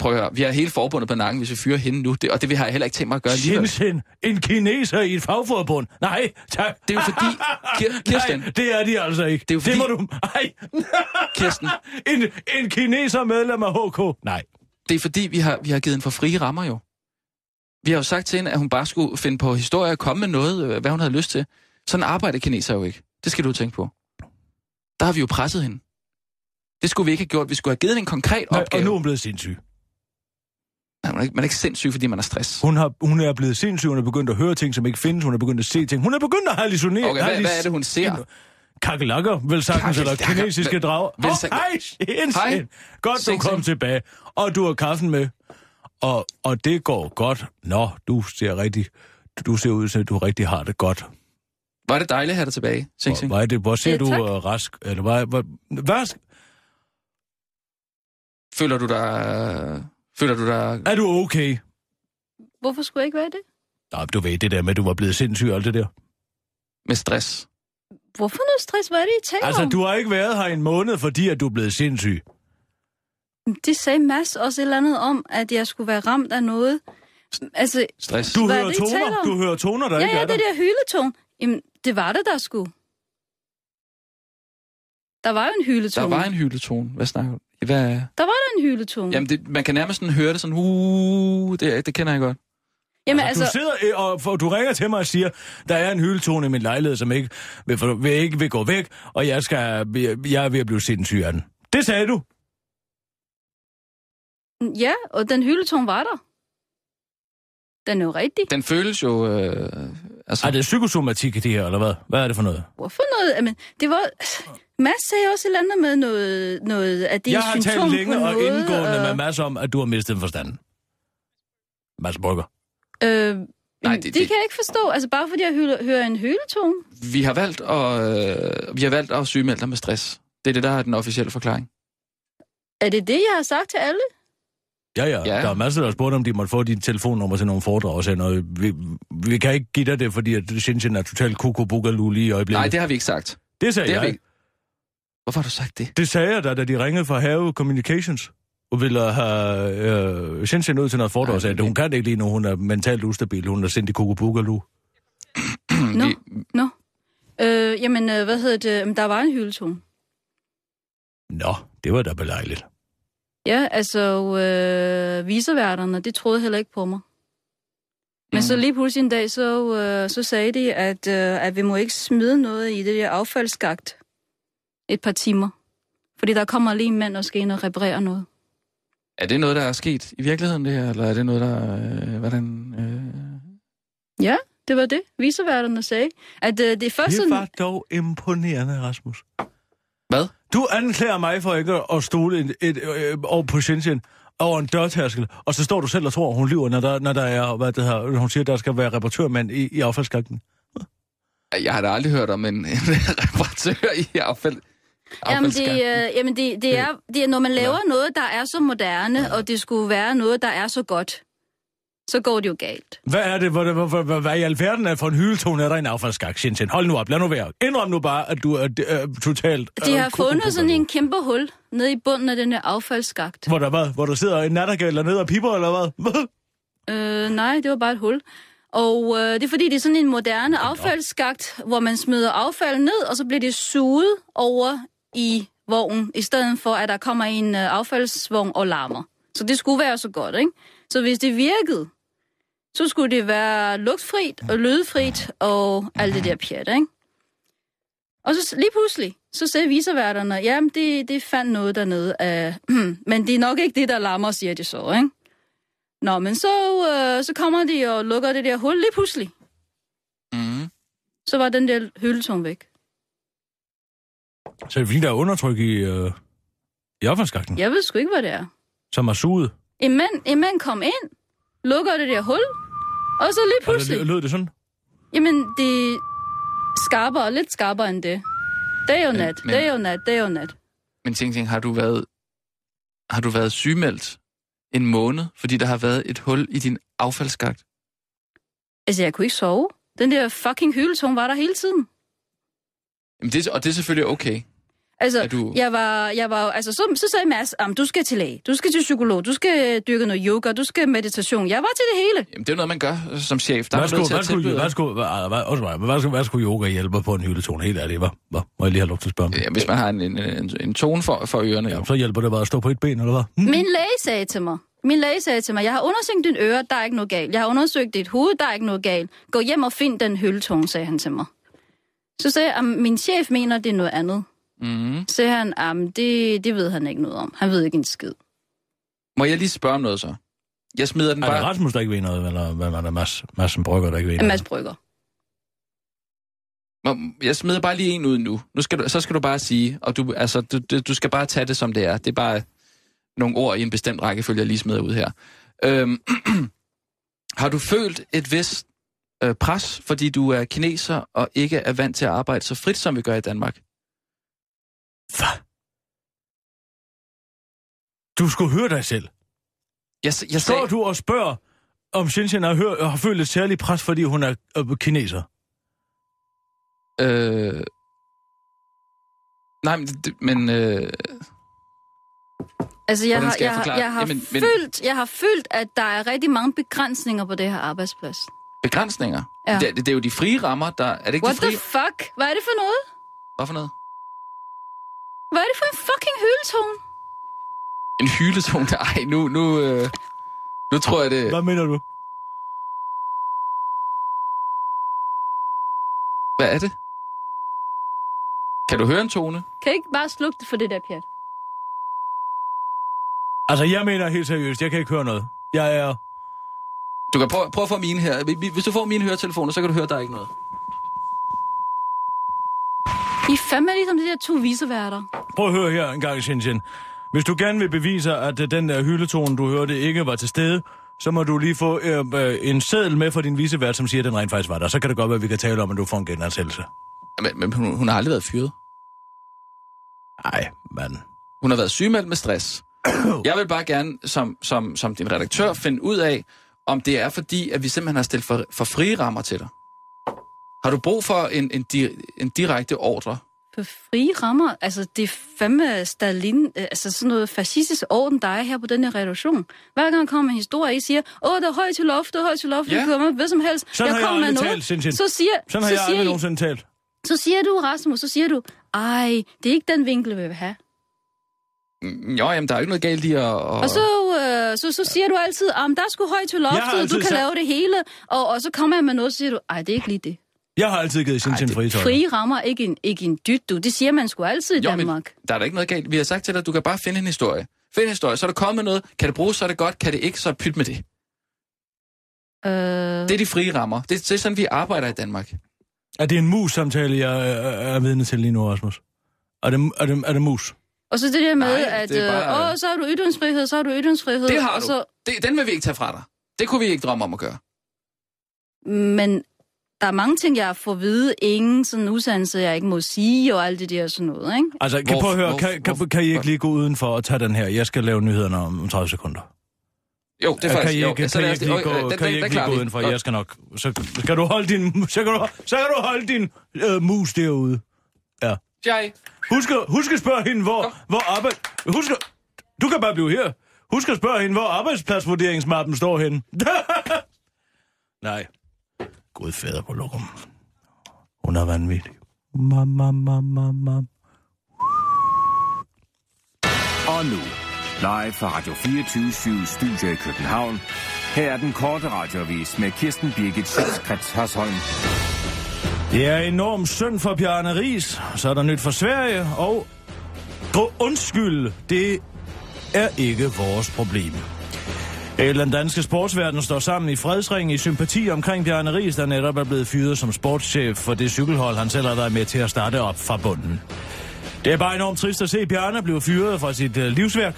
Prøv at høre, vi har hele forbundet på nakken, hvis vi fyrer hende nu. Det, og det vil jeg heller ikke tænkt mig at gøre alligevel. Shenzhen, en kineser i et fagforbund. Nej, tak. Det er jo fordi... Kir- Kirsten, Nej, det er de altså ikke. Det er jo det må fordi- du... Nej. Kirsten. en, en kineser medlem af HK. Nej. det er fordi, vi har, vi har givet hende for frie rammer jo. Vi har jo sagt til hende, at hun bare skulle finde på historie og komme med noget, øh, hvad hun havde lyst til. Sådan arbejder kineser jo ikke. Det skal du tænke på. Der har vi jo presset hende. Det skulle vi ikke have gjort. Vi skulle have givet hende en konkret Nej, opgave. og nu er hun blevet sindssyg. Nej, man, er ikke, man er ikke sindssyg, fordi man har stress. Hun, har, hun er blevet sindssyg, hun er begyndt at høre ting, som ikke findes, hun er begyndt at se ting. Hun er begyndt at hallucinere. Okay, hvad, hvad er det, hun ser? Kakelakker, vel sagtens, eller kinesiske drager. Åh, sagt- hej, Jensen. Godt, du kom tilbage. Og du har kaffen med. Og, og det går godt. Nå, du ser rigtig... Du ser ud til, at du rigtig har det godt. Var det dejligt at have dig tilbage, Sing Sing? Hvor, er det, hvor ser Ja, du uh, rask? Eller hvad, hvad, hvad, Føler du dig... Føler du dig... er du okay? Hvorfor skulle jeg ikke være det? Nå, du ved det der med, at du var blevet sindssyg og alt det der. med stress? Hvorfor noget stress? Hvad er det, I taler Altså, om? du har ikke været her en måned, fordi at du er blevet sindssyg. Det sagde Mads også et eller andet om, at jeg skulle være ramt af noget. Altså, Stress? Du er hører det, toner, du hører toner, der ja, ikke ja, er der. det der hyletone. Jamen, det var det, der skulle. Der var jo en Der hyletone. var en hyletone. Hvad snakker du? Hvad... der var der en hyletone. Jamen, det, man kan nærmest sådan høre det sådan, uh, det, det kender jeg godt. Jamen Altså, altså, du sidder øh, og, og du ringer til mig og siger, der er en hyldetone i min lejlighed, som ikke vil, vil, ikke vil gå væk, og jeg, skal, jeg er ved at blive sindssyg af den. Det sagde du. Ja, og den hyletone var der. Den er jo rigtig. Den føles jo... Øh, altså, Er det psykosomatik i det her, eller hvad? Hvad er det for noget? Hvorfor noget? Jamen, det var... Mads sagde også et eller andet med noget, noget af det jeg har talt længe og noget, indgående med Mads om, at du har mistet forstanden. Mads Brygger. Øh, Nej, det- det, det, kan jeg ikke forstå. Altså, bare fordi jeg hører, hører en hyletone. vi har valgt at, øh, vi har valgt at sygemelde dig med stress. Det er det, der er den officielle forklaring. Er det det, jeg har sagt til alle? Ja, ja, Ja. Der er masser, der har spurgt, om de måtte få dit telefonnummer til nogle foredrag og sådan noget. Vi, vi kan ikke give dig det, fordi at Shenzhen er totalt kukubugalu lige i øjeblikket. Nej, det har vi ikke sagt. det sagde Det har jeg. vi ikke. Hvorfor har du sagt det? Det sagde jeg da, da de ringede fra Have Communications og ville have øh, Shenzhen ud til noget foredrag, og sagde, vi- hun kan det ikke lige nu, hun er mentalt ustabil, hun er sendt i kukubugalu. Nå, Vi, nå. Øh, jamen, øh, hvad hedder det? Der var en hyletone. Nå, det var da belejligt. Ja, altså, øh, viserværterne, det troede heller ikke på mig. Men så lige pludselig en dag, så, øh, så sagde de, at, øh, at vi må ikke smide noget i det der affaldsskagt et par timer. Fordi der kommer lige en mand og skal ind og reparere noget. Er det noget, der er sket i virkeligheden, det her? Eller er det noget, der... Øh, hvordan... Øh... Ja, det var det, viserværterne sagde. At øh, det første... Det var dog imponerende, Rasmus. Hvad? Du anklager mig for ikke at stole et, et, øh, over på Shenzhen over en dørtærskel, og så står du selv og tror, hun lyver, når der, når der er, hvad det her, hun siger, der skal være reparatørmand i, i affaldsskakten. Jeg har da aldrig hørt om en, en reparatør i affald. Jamen, det, øh, jamen det, det, er, det er, når man laver noget, der er så moderne, og det skulle være noget, der er så godt, så går det jo galt. Hvad er det? Hvad, hvad, hvad, hvad i alverden er for en hyldetone er der i en affaldsskak, Shenzhen? Hold nu op, lad nu være. Indrøm nu bare, at du er øh, totalt... De øh, har fundet sådan en kæmpe hul nede i bunden af den her affaldsskagt. Hvor der, hvad? Hvor der sidder en nattergal nede og piper, eller hvad? hvad? Øh, nej, det var bare et hul. Og øh, det er fordi, det er sådan en moderne affaldsskagt, hvor man smider affald ned, og så bliver det suget over i vognen, i stedet for, at der kommer en øh, affaldsvogn og larmer. Så det skulle være så godt, ikke? Så hvis det virkede, så skulle det være lugtfrit og lydfrit og alt det der pjat, ikke? Og så lige pludselig, så sagde viserværterne, jamen det, det fandt noget dernede, af, men det er nok ikke det, der larmer, siger de så, ikke? Nå, men så, øh, så kommer de og lukker det der hul lige pludselig. Mm. Så var den der hyldetung væk. Så er det fordi, der er undertryk i, øh, i affaldsskakten, Jeg ved sgu ikke, hvad det er. som er suget. En mand, en mand kom ind, lukker det der hul, og så lige pludselig... Eller lød det sådan? Jamen, det er skarpere, lidt skarpere end det. Dag og nat, men- dag og nat, dag og nat. Men ting, ting, har du været, har du været sygemeldt en måned, fordi der har været et hul i din affaldsskagt? Altså, jeg kunne ikke sove. Den der fucking hyldetung var der hele tiden. Jamen det, og det er selvfølgelig okay. Altså, Er du- jeg var, jeg var, altså så, så sagde Mads, du skal til læge, du skal til psykolog, du skal dyrke noget yoga, du skal meditation. Jeg var til det hele. Jamen det er noget, man gør som chef. Der er Hvad skulle, hvad, skulle, hvad, skulle, hvad, skulle, hvad skulle yoga hjælpe på en hyldetone? Helt ærligt, hvad? hvad? Må jeg lige have lov til at spørge om? Ja, hvis man har en, en, en, en tone for, for ørerne. Ja, så hjælper det bare at stå på et ben, eller hvad? Hm? Min læge sagde til mig, min læge sagde til mig, jeg har undersøgt din øre, der er ikke noget galt. Jeg har undersøgt dit hoved, der er ikke noget galt. Gå hjem og find den hyldetung, sagde han til mig. Så sagde jeg, at min chef mener, det er noget andet. Mm. Så sagde han, at det, det ved han ikke noget om. Han ved ikke en skid. Må jeg lige spørge om noget så? Jeg smider den Er det bare... Rasmus, der ikke ved noget, eller hvad var der Mads, Madsen Brygger, der ikke ved En noget? masse brygger. Jeg smider bare lige en ud nu. nu skal du, så skal du bare sige, og du, altså, du, du, du skal bare tage det, som det er. Det er bare nogle ord i en bestemt rækkefølge, jeg lige smider ud her. Øhm, har du følt et vist øh, pres, fordi du er kineser og ikke er vant til at arbejde så frit, som vi gør i Danmark? Hvad? Du skulle høre dig selv. Jeg, jeg Står sagde, du og spørger, om Shenzhen har, hør, har følt et særligt pres, fordi hun er øh, kineser? øh, nej, men, det- men øh, Altså, jeg har, skal jeg jeg, jeg, har Jamen, men- følt, jeg har følt, at der er rigtig mange begrænsninger på det her arbejdsplads. begrænsninger. Ja. Det, det, er jo de frie rammer, der... Er det ikke What de frie... the fuck? Hvad er det for noget? Hvad for noget? Hvad er det for en fucking hyldetung? En hyletone? Ej, nu, nu, øh, nu tror jeg det... Hvad mener du? Hvad er det? Kan du høre en tone? Kan I ikke bare slukke det for det der pjat? Altså, jeg mener helt seriøst, jeg kan ikke høre noget. Jeg er... Du kan prøve, prøve at få mine her. Hvis du får mine høretelefoner, så kan du høre, der er ikke noget. I er fandme ligesom de der to viseværter. Prøv at høre her en gang, Shenzhen. Hvis du gerne vil bevise, at øh, den der hyldetone, du hørte, ikke var til stede, så må du lige få øh, øh, en seddel med fra din visevært, som siger, at den rent faktisk var der. Så kan det godt være, at vi kan tale om, at du får en genansættelse. Men, men hun, hun har aldrig været fyret. Nej, mand. Hun har været sygemeldt med stress. Jeg vil bare gerne, som, som, som din redaktør, finde ud af, om det er fordi, at vi simpelthen har stillet for, for frie rammer til dig. Har du brug for en, en, di, en direkte ordre? På frie rammer. Altså, det er fandme Stalin, øh, altså sådan noget fascistisk orden, der er her på den her reduktion. Hver gang kommer en historie, I siger, åh, der er højt til loft, der er højt til loft, Ja. ja. kommer hvad som helst. Sådan har jeg kommer med aldrig noget. talt. Så siger, Sådan har så jeg siger aldrig I, nogensinde talt. Så siger du, Rasmus, så siger du, ej, det er ikke den vinkel, vi vil have. Mm, Jo, jamen, der er jo ikke noget galt i at... Og, Og så, øh, så, så siger du altid, at der er sgu højt til Jeg loftet, du kan sagt- lave det hele. Og, og så kommer jeg med noget, og så siger du, ej, det er ikke lige det. Jeg har altid givet sin til en fritøj. Frie rammer ikke en, ikke en dyt, du. Det siger man sgu altid i jo, men Danmark. der er da ikke noget galt. Vi har sagt til dig, at du kan bare finde en historie. Find en historie, så er der kommet noget. Kan det bruges, så er det godt. Kan det ikke, så pyt med det. Øh, Det er de frie rammer. Det, det er sådan, vi arbejder i Danmark. Er det en mus-samtale, jeg øh, er vidne til lige nu, Rasmus? Er det, er det, er det mus? og så det der med, Nej, at er bare- øh, åh, så har du ytringsfrihed, så har du ytringsfrihed. Det har du. Så, Det, den vil vi ikke tage fra dig. Det kunne vi ikke drømme om at gøre. men der er mange ting, jeg får at vide. Ingen sådan udsandelse, jeg ikke må sige, og alt det der sådan noget, ikke? Altså, kan, Hvor- prøv at høre, hvor- kan, kan, hvor- kan I ikke lige gå udenfor og tage den her? Jeg skal lave nyhederne om 30 sekunder. Jo, det er kan faktisk... I jo, ikke, så kan I ikke det. lige gå, den- kan I den- ikke den lige gå udenfor? Jeg skal nok... Så skal du holde din, så kan du, så kan du holde din øh, mus derude. Ja. Jeg. Husk, at- husk at spørge hende, hvor, hvor arbejde... Husk at, Du kan bare blive her. Husk at spørge hende, hvor arbejdspladsvurderingsmappen står henne. Nej. Gud fader på lokum. Hun er vanvittig. Mam, mam, mam, mam, mam. Og nu, live fra Radio 24 Studio i København. Her er den korte radiovis med Kirsten Birgit Schøtzgrads Hasholm. Det er enormt synd for Bjarne Ries, så er der nyt for Sverige, og gå undskyld, det er ikke vores problem. Hele den danske sportsverden står sammen i fredsring i sympati omkring Bjarne Ries, der netop er blevet fyret som sportschef for det cykelhold, han selv har været med til at starte op fra bunden. Det er bare enormt trist at se Bjarne blive fyret fra sit øh, livsværk.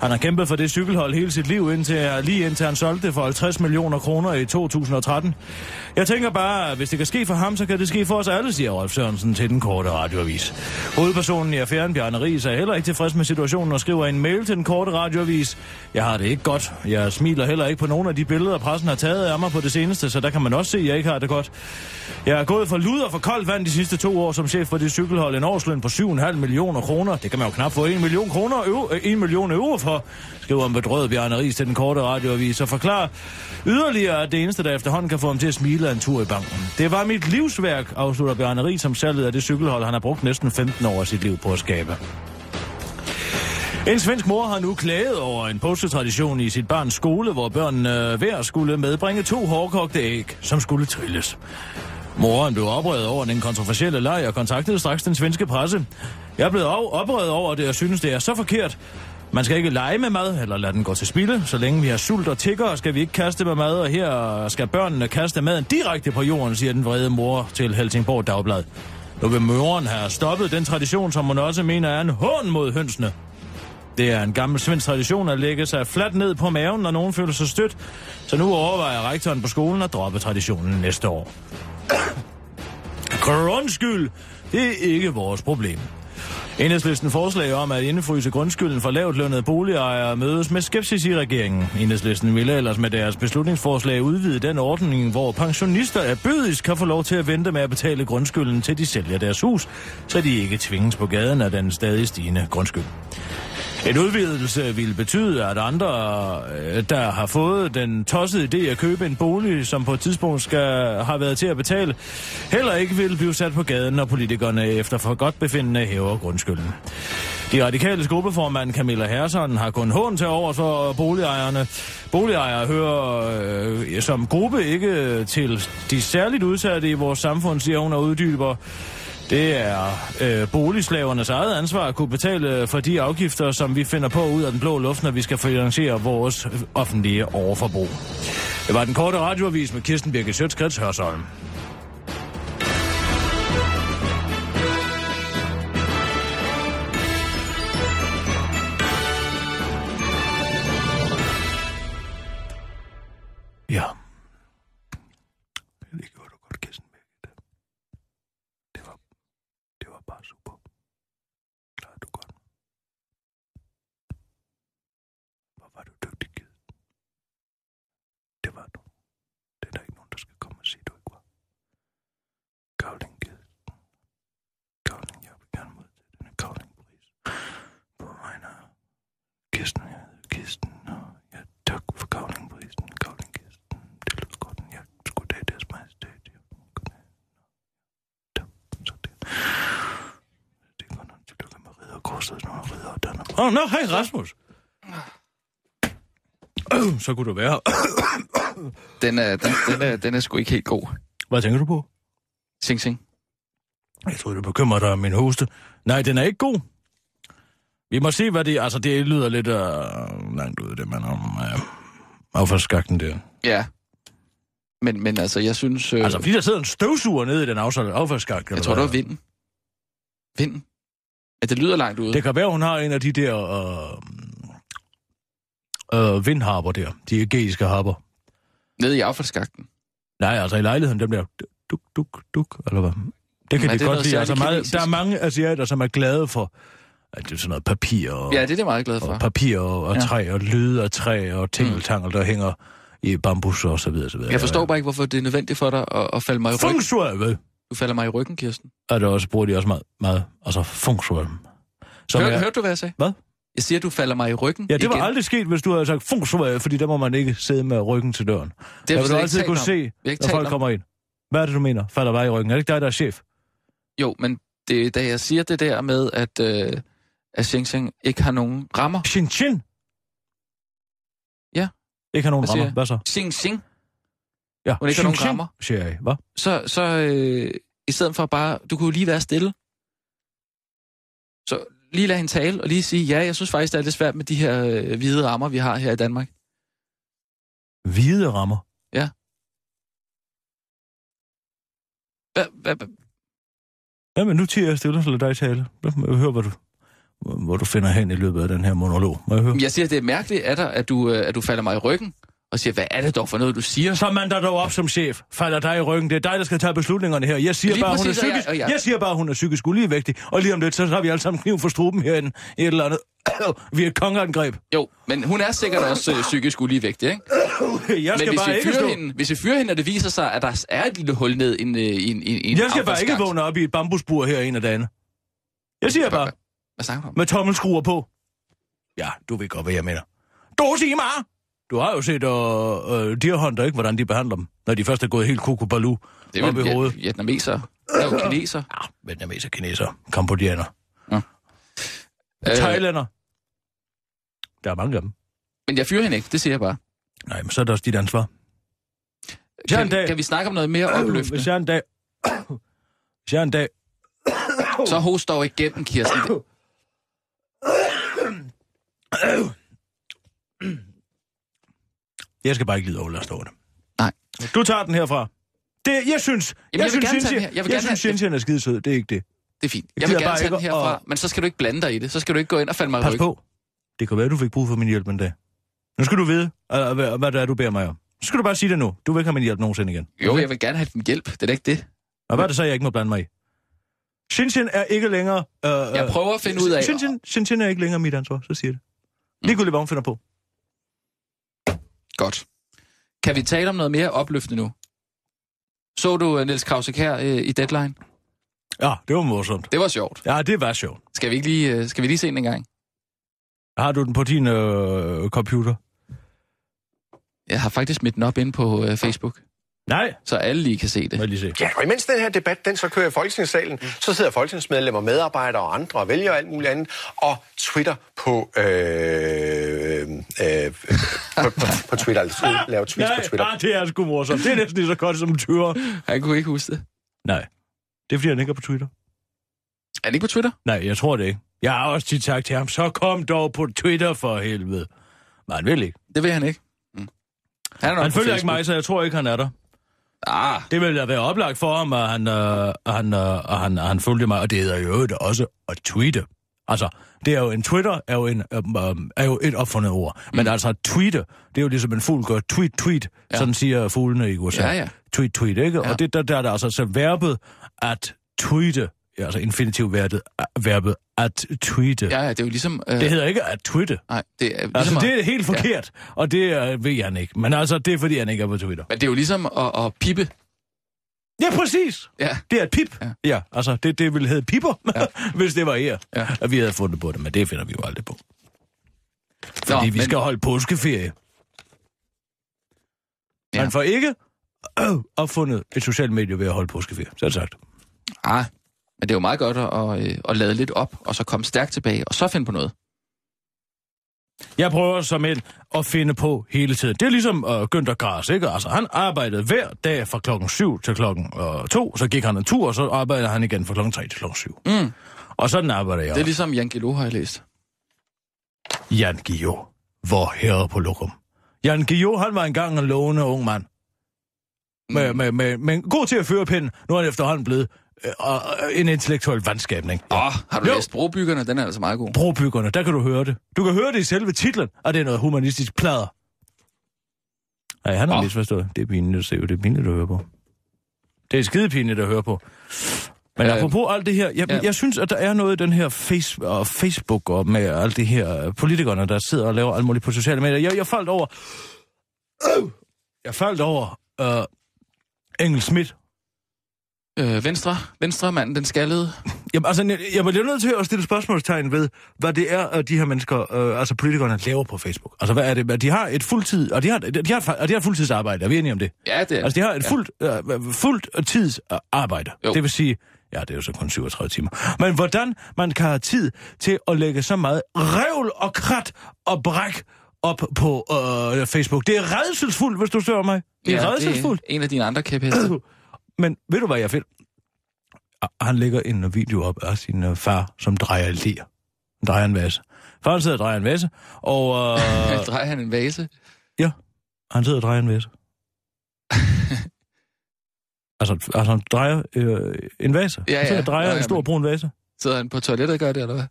Han har kæmpet for det cykelhold hele sit liv, indtil, lige indtil han solgte det for 50 millioner kroner i 2013. Jeg tænker bare, at hvis det kan ske for ham, så kan det ske for os alle, siger Rolf Sørensen til den korte radioavis. Hovedpersonen i affæren, Bjarne Ries, er heller ikke tilfreds med situationen og skriver en mail til den korte radioavis. Jeg har det ikke godt. Jeg smiler heller ikke på nogen af de billeder, pressen har taget af mig på det seneste, så der kan man også se, at jeg ikke har det godt. Jeg er gået for lud og for koldt vand de sidste to år som chef for det cykelhold. En årsløn på 7,5 millioner kroner. Det kan man jo knap få 1 million, kroner, euro, 1 million euro for, skriver en bedrøvet Bjarne Ries til den korte radioavis og forklarer yderligere, at det eneste, der efterhånden kan få ham til at smile, er en tur i banken. Det var mit livsværk, afslutter Bjarne Ries som salget af det cykelhold, han har brugt næsten 15 år af sit liv på at skabe. En svensk mor har nu klaget over en påsketradition i sit barns skole, hvor børnene øh, hver skulle medbringe to hårdkogte æg, som skulle trilles. Moren blev oprevet over den kontroversielle leg og kontaktede straks den svenske presse. Jeg blev blevet oprevet over det og synes, det er så forkert. Man skal ikke lege med mad eller lade den gå til spilde. Så længe vi har sult og tigger, skal vi ikke kaste med mad, og her skal børnene kaste maden direkte på jorden, siger den vrede mor til Helsingborg Dagblad. Nu vil møren have stoppet den tradition, som hun også mener er en hån mod hønsene. Det er en gammel svensk tradition at lægge sig fladt ned på maven, når nogen føler sig stødt. Så nu overvejer rektoren på skolen at droppe traditionen næste år. Grundskyld, det er ikke vores problem. Enhedslisten forslag om at indfryse grundskylden for lavt lønnede boligejere mødes med skepsis i regeringen. Enhedslisten ville ellers med deres beslutningsforslag udvide den ordning, hvor pensionister af bødisk kan få lov til at vente med at betale grundskylden til de sælger deres hus, så de ikke tvinges på gaden af den stadig stigende grundskyld. En udvidelse vil betyde, at andre, øh, der har fået den tossede idé at købe en bolig, som på et tidspunkt skal have været til at betale, heller ikke vil blive sat på gaden, når politikerne efter for godt befindende hæver grundskylden. De radikale gruppeformand Camilla Herson har kun hånd til over for boligejerne. Boligejere hører øh, som gruppe ikke til de særligt udsatte i vores samfund, siger hun og uddyber. Det er øh, boligslavernes eget ansvar at kunne betale for de afgifter, som vi finder på ud af den blå luft, når vi skal finansiere vores offentlige overforbrug. Det var den korte radioavis med Kirsten Birke Sjøtskrets Hørsholm. Ja. Det gjorde du godt, Kirsten Birke. Det var, det var bare super. Klarede du godt. Hvor var du dygtig, Kirsten. Det var du. Det er der ikke nogen, der skal komme og sige, du ikke var. Kavling, Kirsten. Kavling, jeg vil gerne modtage denne kavlingpris. På vegne af Kirsten, jeg hedder Kirsten, og jeg tak for kavlingprisen. Kavling, Kirsten. Åh, oh, nå, hej Rasmus. Øh, så kunne du være. Den er, den, den, er, den er sgu ikke helt god. Hvad tænker du på? Sing, sing. Jeg tror, du bekymrer dig om min hoste. Nej, den er ikke god. Vi må se, hvad det... Altså, det lyder lidt uh, langt ud, det man om uh, affaldsskakten der. Ja. Men, men altså, jeg synes... Øh, Altså, fordi der sidder en støvsuger nede i den affald- affaldsskak. jeg tror, det var vinden. Vinden. Ja, det lyder langt ude. Det kan være, hun har en af de der øh, øh, vindharper der. De ægæiske harper. Nede i affaldsskakten. Nej, altså i lejligheden, dem der duk, duk, duk, eller hvad? Det kan er de det godt lide. Altså, meget, der er mange asiater, som er glade for at det er sådan noget papir og, Ja, det er det meget glad for. og papir og, og Ja. træ og lyd og træ og tingeltangel, der hænger i bambus og så videre, så videre. Jeg forstår bare ikke, hvorfor det er nødvendigt for dig at, at falde mig i ryggen. Feng shui, vel? Du falder mig i ryggen, Kirsten. Og det også, bruger de også meget, meget altså shui. Som Hør, er, hørte du, hvad jeg sagde? Hvad? Jeg siger, du falder mig i ryggen Ja, det var igen. aldrig sket, hvis du havde sagt shui, fordi der må man ikke sidde med ryggen til døren. Det vil slet du ikke altid kunne om. se, når folk om. kommer ind. Hvad er det, du mener? Falder bare i ryggen? Er det ikke dig, der er chef? Jo, men det, da jeg siger det der med, at, øh, at Xing Xing ikke har nogen rammer. Shin Chin? Ja. Ikke har nogen Hvad rammer. jeg? Hvad så? Xing Xing. Ja. Hun ikke har nogen rammer. Siger jeg. Hvad? Så, så øh, i stedet for bare, du kunne jo lige være stille. Så lige lade hende tale, og lige sige, ja, jeg synes faktisk, det er lidt svært med de her øh, hvide rammer, vi har her i Danmark. Hvide rammer. Hvad, hvad, hvad? Ja, men nu tiger jeg stille og lader dig tale. Høre, hvad du, hvor du finder hen i løbet af den her monolog. Må jeg høre? Jeg siger, det er mærkeligt af dig, at du, øh, at du falder mig i ryggen, og siger, hvad er det dog for noget, du siger? Så man der dog op som chef, falder dig i ryggen. Det er dig, der skal tage beslutningerne her. Jeg siger, Lige bare, hun er jeg- psykisk, og jeg- jeg siger bare, hun er psykisk uligevægtig. Og lige om lidt, så har vi alle sammen kniv for struben herinde i et eller andet. vi er et kongeangreb. Jo, men hun er sikkert også øh, psykisk uligevægtig, ikke? Jeg skal Men hvis bare vi, ikke fyrer hende, hvis vi fyrer hende, og det viser sig, at der er et lille hul ned i en, øh, i en, i en Jeg skal bare ikke vågne op i et bambusbur her en af dagene. Jeg siger bare, Hvad snakker du om? med tommelskruer på. Ja, du ved godt, hvad jeg mener. Du siger mig! Du har jo set uh, uh, Deer Hunter, ikke? Hvordan de behandler dem, når de først er gået helt kukubalu Det er op i hovedet. ja, vietnameser. Det er jo kineser. Ja, vietnameser, kineser, kambodjaner, Øh, thailander. Der er mange af dem. men jeg fyrer hende ikke, det siger jeg bare. Nej, men så er det også dit ansvar. Hvis Kan, dag... kan vi snakke om noget mere Hvis opløftende? jeg en dag... Hvis jeg en dag... Så host dog igennem, Kirsten. Jeg skal bare ikke lide over det. Nej. Du tager den herfra. Det, jeg synes... Jamen, jeg vil synes, her. Jeg jeg gerne synes, Shinji er skide sød. Det er ikke det. Det er fint. Jeg Jeg vil gerne tage den herfra, at- men så skal du ikke blande dig i det. Så skal du ikke gå ind og falde mig i Pas ryggen. på. Det kan være, du fik brug for min hjælp en dag. Nu skal du vide, øh, hvad, hvad det er, du beder mig om. Så skal du bare sige det nu. Du vil ikke have min hjælp nogensinde igen. Jo, jeg vil gerne have din hjælp. Det er da ikke det. Og hvad er det så, jeg ikke må blande mig i? Shinshin er ikke længere... Øh, Jeg prøver at finde ud af... Shinshin, Shinshin er ikke længere mit ansvar, så siger jeg det. Ligegyldigt, hvad hun finder på. Godt. Kan vi tale om noget mere opløftende nu? Så du uh, Niels Krause her uh, i Deadline? Ja, det var morsomt. Det var sjovt. Ja, det var sjovt. Skal vi ikke lige, uh, skal vi lige se den en gang? Har du den på din øh, computer? Jeg har faktisk smidt den op inde på uh, Facebook, Nej. så alle lige kan se Må det. jeg lige se. Ja, og imens den her debat, den så kører i Folketingssalen, så sidder folketingsmedlemmer, medarbejdere og andre og vælger alt muligt andet, og Twitter på, øh, øh, på, på, på Twitter, altså laver tweets Nej, på Twitter. ah, det er sgu morsomt. Det er næsten lige så godt som tyre. Han kunne ikke huske det. Nej. Det er, fordi han ikke er på Twitter. Er det ikke på Twitter? Nej, jeg tror det ikke. Jeg har også tit sagt til ham, så kom dog på Twitter for helvede. Men han vil ikke. Det vil han ikke. Mm. Han, er Han følger ikke mig, så jeg tror ikke, han er der. Ah, Det ville da være oplagt for ham, at han, øh, han, øh, han, han følger mig, og det er jo det også at tweete. Altså, det er jo en Twitter, er jo, en, øh, øh, er jo et opfundet ord. Mm. Men altså, at tweete, det er jo ligesom en fugl gør. Tweet, tweet. Ja. sådan siger fuglene i USA. Ja, ja. Tweet, tweet, ikke? Ja. Og det, der, der er der altså så verbet at tweete, ja, altså infinitivverbet, verbet at tweete. ja, ja, det er jo ligesom... Øh, Det hedder ikke at tweete. Nej, det er ligesom Altså, at, det er helt forkert, ja. og det øh, ved han ikke. Men altså, det er, fordi han ikke er på Twitter. Men det er jo ligesom at, at pippe. Ja, præcis. Ja. Det er et pip. Ja, Ja. altså, det, det ville hedde piper, ja. hvis det var her, ja. At vi havde fundet på det, men det finder vi jo aldrig på. Fordi Nå, vi men- skal holde påskeferie. Ja. Ja. Man får ikke øh, opfundet et socialt medie ved at holde påskeferie, så er det sagt. Ah, men det er jo meget godt at, at, øh, at lade lidt op, og så komme stærkt tilbage, og så finde på noget. Jeg prøver som end at finde på hele tiden. Det er ligesom øh, Günther Grass, ikke? Altså, han arbejdede hver dag fra klokken 7 til klokken øh, 2, så gik han en tur, og så arbejdede han igen fra klokken 3 til klokken 7. Mm. Og sådan arbejder jeg Det er ligesom Jan Gilo, har jeg læst. Jan Gio, hvor herre på lokum. Jan Gio, han var engang en lovende ung mand. Med, Mm. med, med, med, god til at føre pinden. Nu er han efterhånden blevet øh, øh, en intellektuel vandskabning. Åh, oh, har du Jo. læst Brobyggerne? Den er altså meget god. Brobyggerne, der kan du høre det. Du kan høre det i selve titlen, og det er noget humanistisk plader. Nej, han har oh. misforstået. Det er pinligt at se, det er pinligt at høre på. Det er skide pinligt at høre på. Men Øh, apropos alt det her, jeg, ja. ja. jeg synes, at der er noget i den her face, og Facebook og med alt det her øh, politikerne, der sidder og laver alt muligt på sociale medier. Jeg, jeg faldt over... Øh, jeg faldt over øh, Engel Schmidt. Øh, venstre, venstre manden, den skaldede. Jamen, altså, jeg, jeg bliver nødt til at stille spørgsmålstegn ved, hvad det er, at de her mennesker, øh, altså politikerne, laver på Facebook. Altså, hvad er det? De har et fuldtid, og de har, de har, og de har et fuldtidsarbejde, er vi enige om det? Ja, det er Altså, de har et ja. fuldt, øh, fuldt tids øh, arbejde. Jo. Det vil sige, ja, det er jo så kun 37 timer. Men hvordan man kan have tid til at lægge så meget revl og krat og bræk op på øh, Facebook. Det er redselsfuldt, hvis du spørger mig. Det er Ja, redselsfuldt. det er en af dine andre kæpheste. Men ved du, hvad jeg finder? Ah, Han lægger en video op af sin uh, far, som drejer ler. Drejer en vase. Faren sidder og drejer en vase, og uh, Drejer han en vase? han sidder og drejer en vase. altså, altså, han drejer øh, en vase. Ja, Han sidder ja. og drejer Nå, en ja, stor men- brun vase. Sidder han på toilettet og gør det, eller hvad?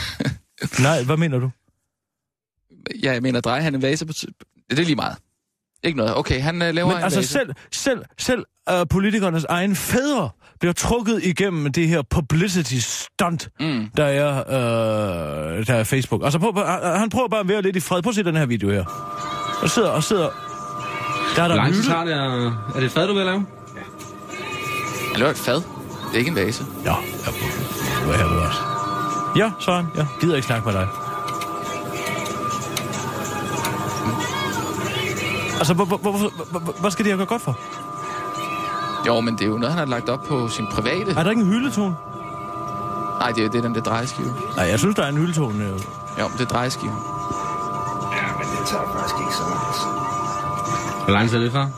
Nej, hvad mener du? Ja, jeg mener, drejer han en vase på... Det er lige meget. Ikke noget. Okay, han øh, laver Men en altså vase. selv, selv, selv uh, politikernes egen fædre bliver trukket igennem det her publicity stunt, Mm. der er, øh, der er Facebook. Altså, prøv, prøv- han prøver bare at være lidt i fred. Prøv at se den her video her. Og sidder og sidder... Der er Hvor der lang hylde. tager det? at- Er det et fad, du vil lave? Han laver et fad. Det er ikke en vase. Ja, ja, hvad her også. Ja, Søren, ja. Gider ikke snakke med dig. Altså, hvor, hvor, hvor, hvor, hvor- hvad skal det her gøre godt for? Jo, men det er jo noget, han har lagt op på sin private. Er der ikke en hyldetone? Nej, det er, det den der drejeskive. Nej, jeg synes, der er en hyldetone. øh. Jo, det er drejeskive. Ja, men det tager faktisk ikke så lang tid. Hvor lang tid er det, far?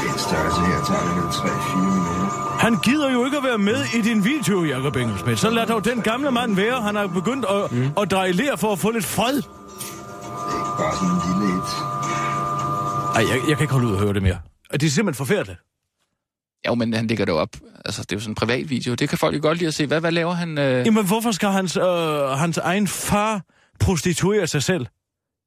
Det er en størrelse her, tager det vel 3-4 minutter. Han gider jo ikke at være med i din video, Jacob Engelsmidt. Så lad dog den gamle mand være. Han har begyndt at, mm. at dreje ler for at få lidt fred. Det er ikke bare sådan en lille et. Ej, jeg, jeg kan ikke holde ud og høre det mere. Og Det er simpelthen forfærdeligt. Jo, men han lægger det op. Altså, det er jo sådan en privat video. Det kan folk jo godt lide at se. Hvad, hvad laver han? Øh... Jamen, hvorfor skal hans, øh, hans egen far prostituere sig selv?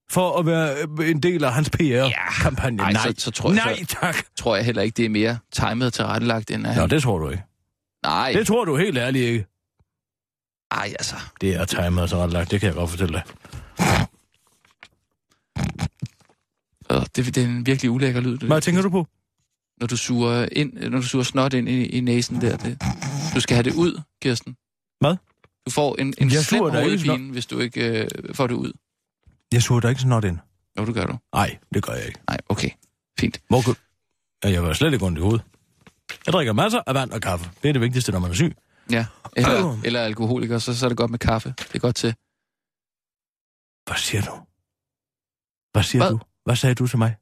For at være øh, en del af hans PR-kampagne? Ej, Nej, så- så tror jeg Nej, så- tak. Tror jeg heller ikke, det er mere timet til rettelagt, end at Nå, han... det tror du ikke. Nej, Det tror du helt ærligt ikke. ej, altså. Det er timet så ret lagt, det kan jeg godt fortælle dig. Det, det er en virkelig ulækker lyd. Det, Hvad tænker du på? Når du suger, ind, når du suger snot ind i, i næsen der. Det. Du skal have det ud, Kirsten. Hvad? Du får en, en Jeg slem hovedpine, hvis du ikke øh, får det ud. Jeg da ikke sådan noget ind. Jo, det gør du. Nej, det gør jeg ikke. Nej, okay. Fint. Hvor kan... Ja, jeg var slet ikke ondt i hovedet. Jeg drikker masser af vand og kaffe. Det er det vigtigste, når man er syg. Ja. Eller, eller alkoholiker, så, så er det godt med kaffe. Det er godt til. Hvad siger du? Hvad siger Hvad? du? Hvad sagde du til mig?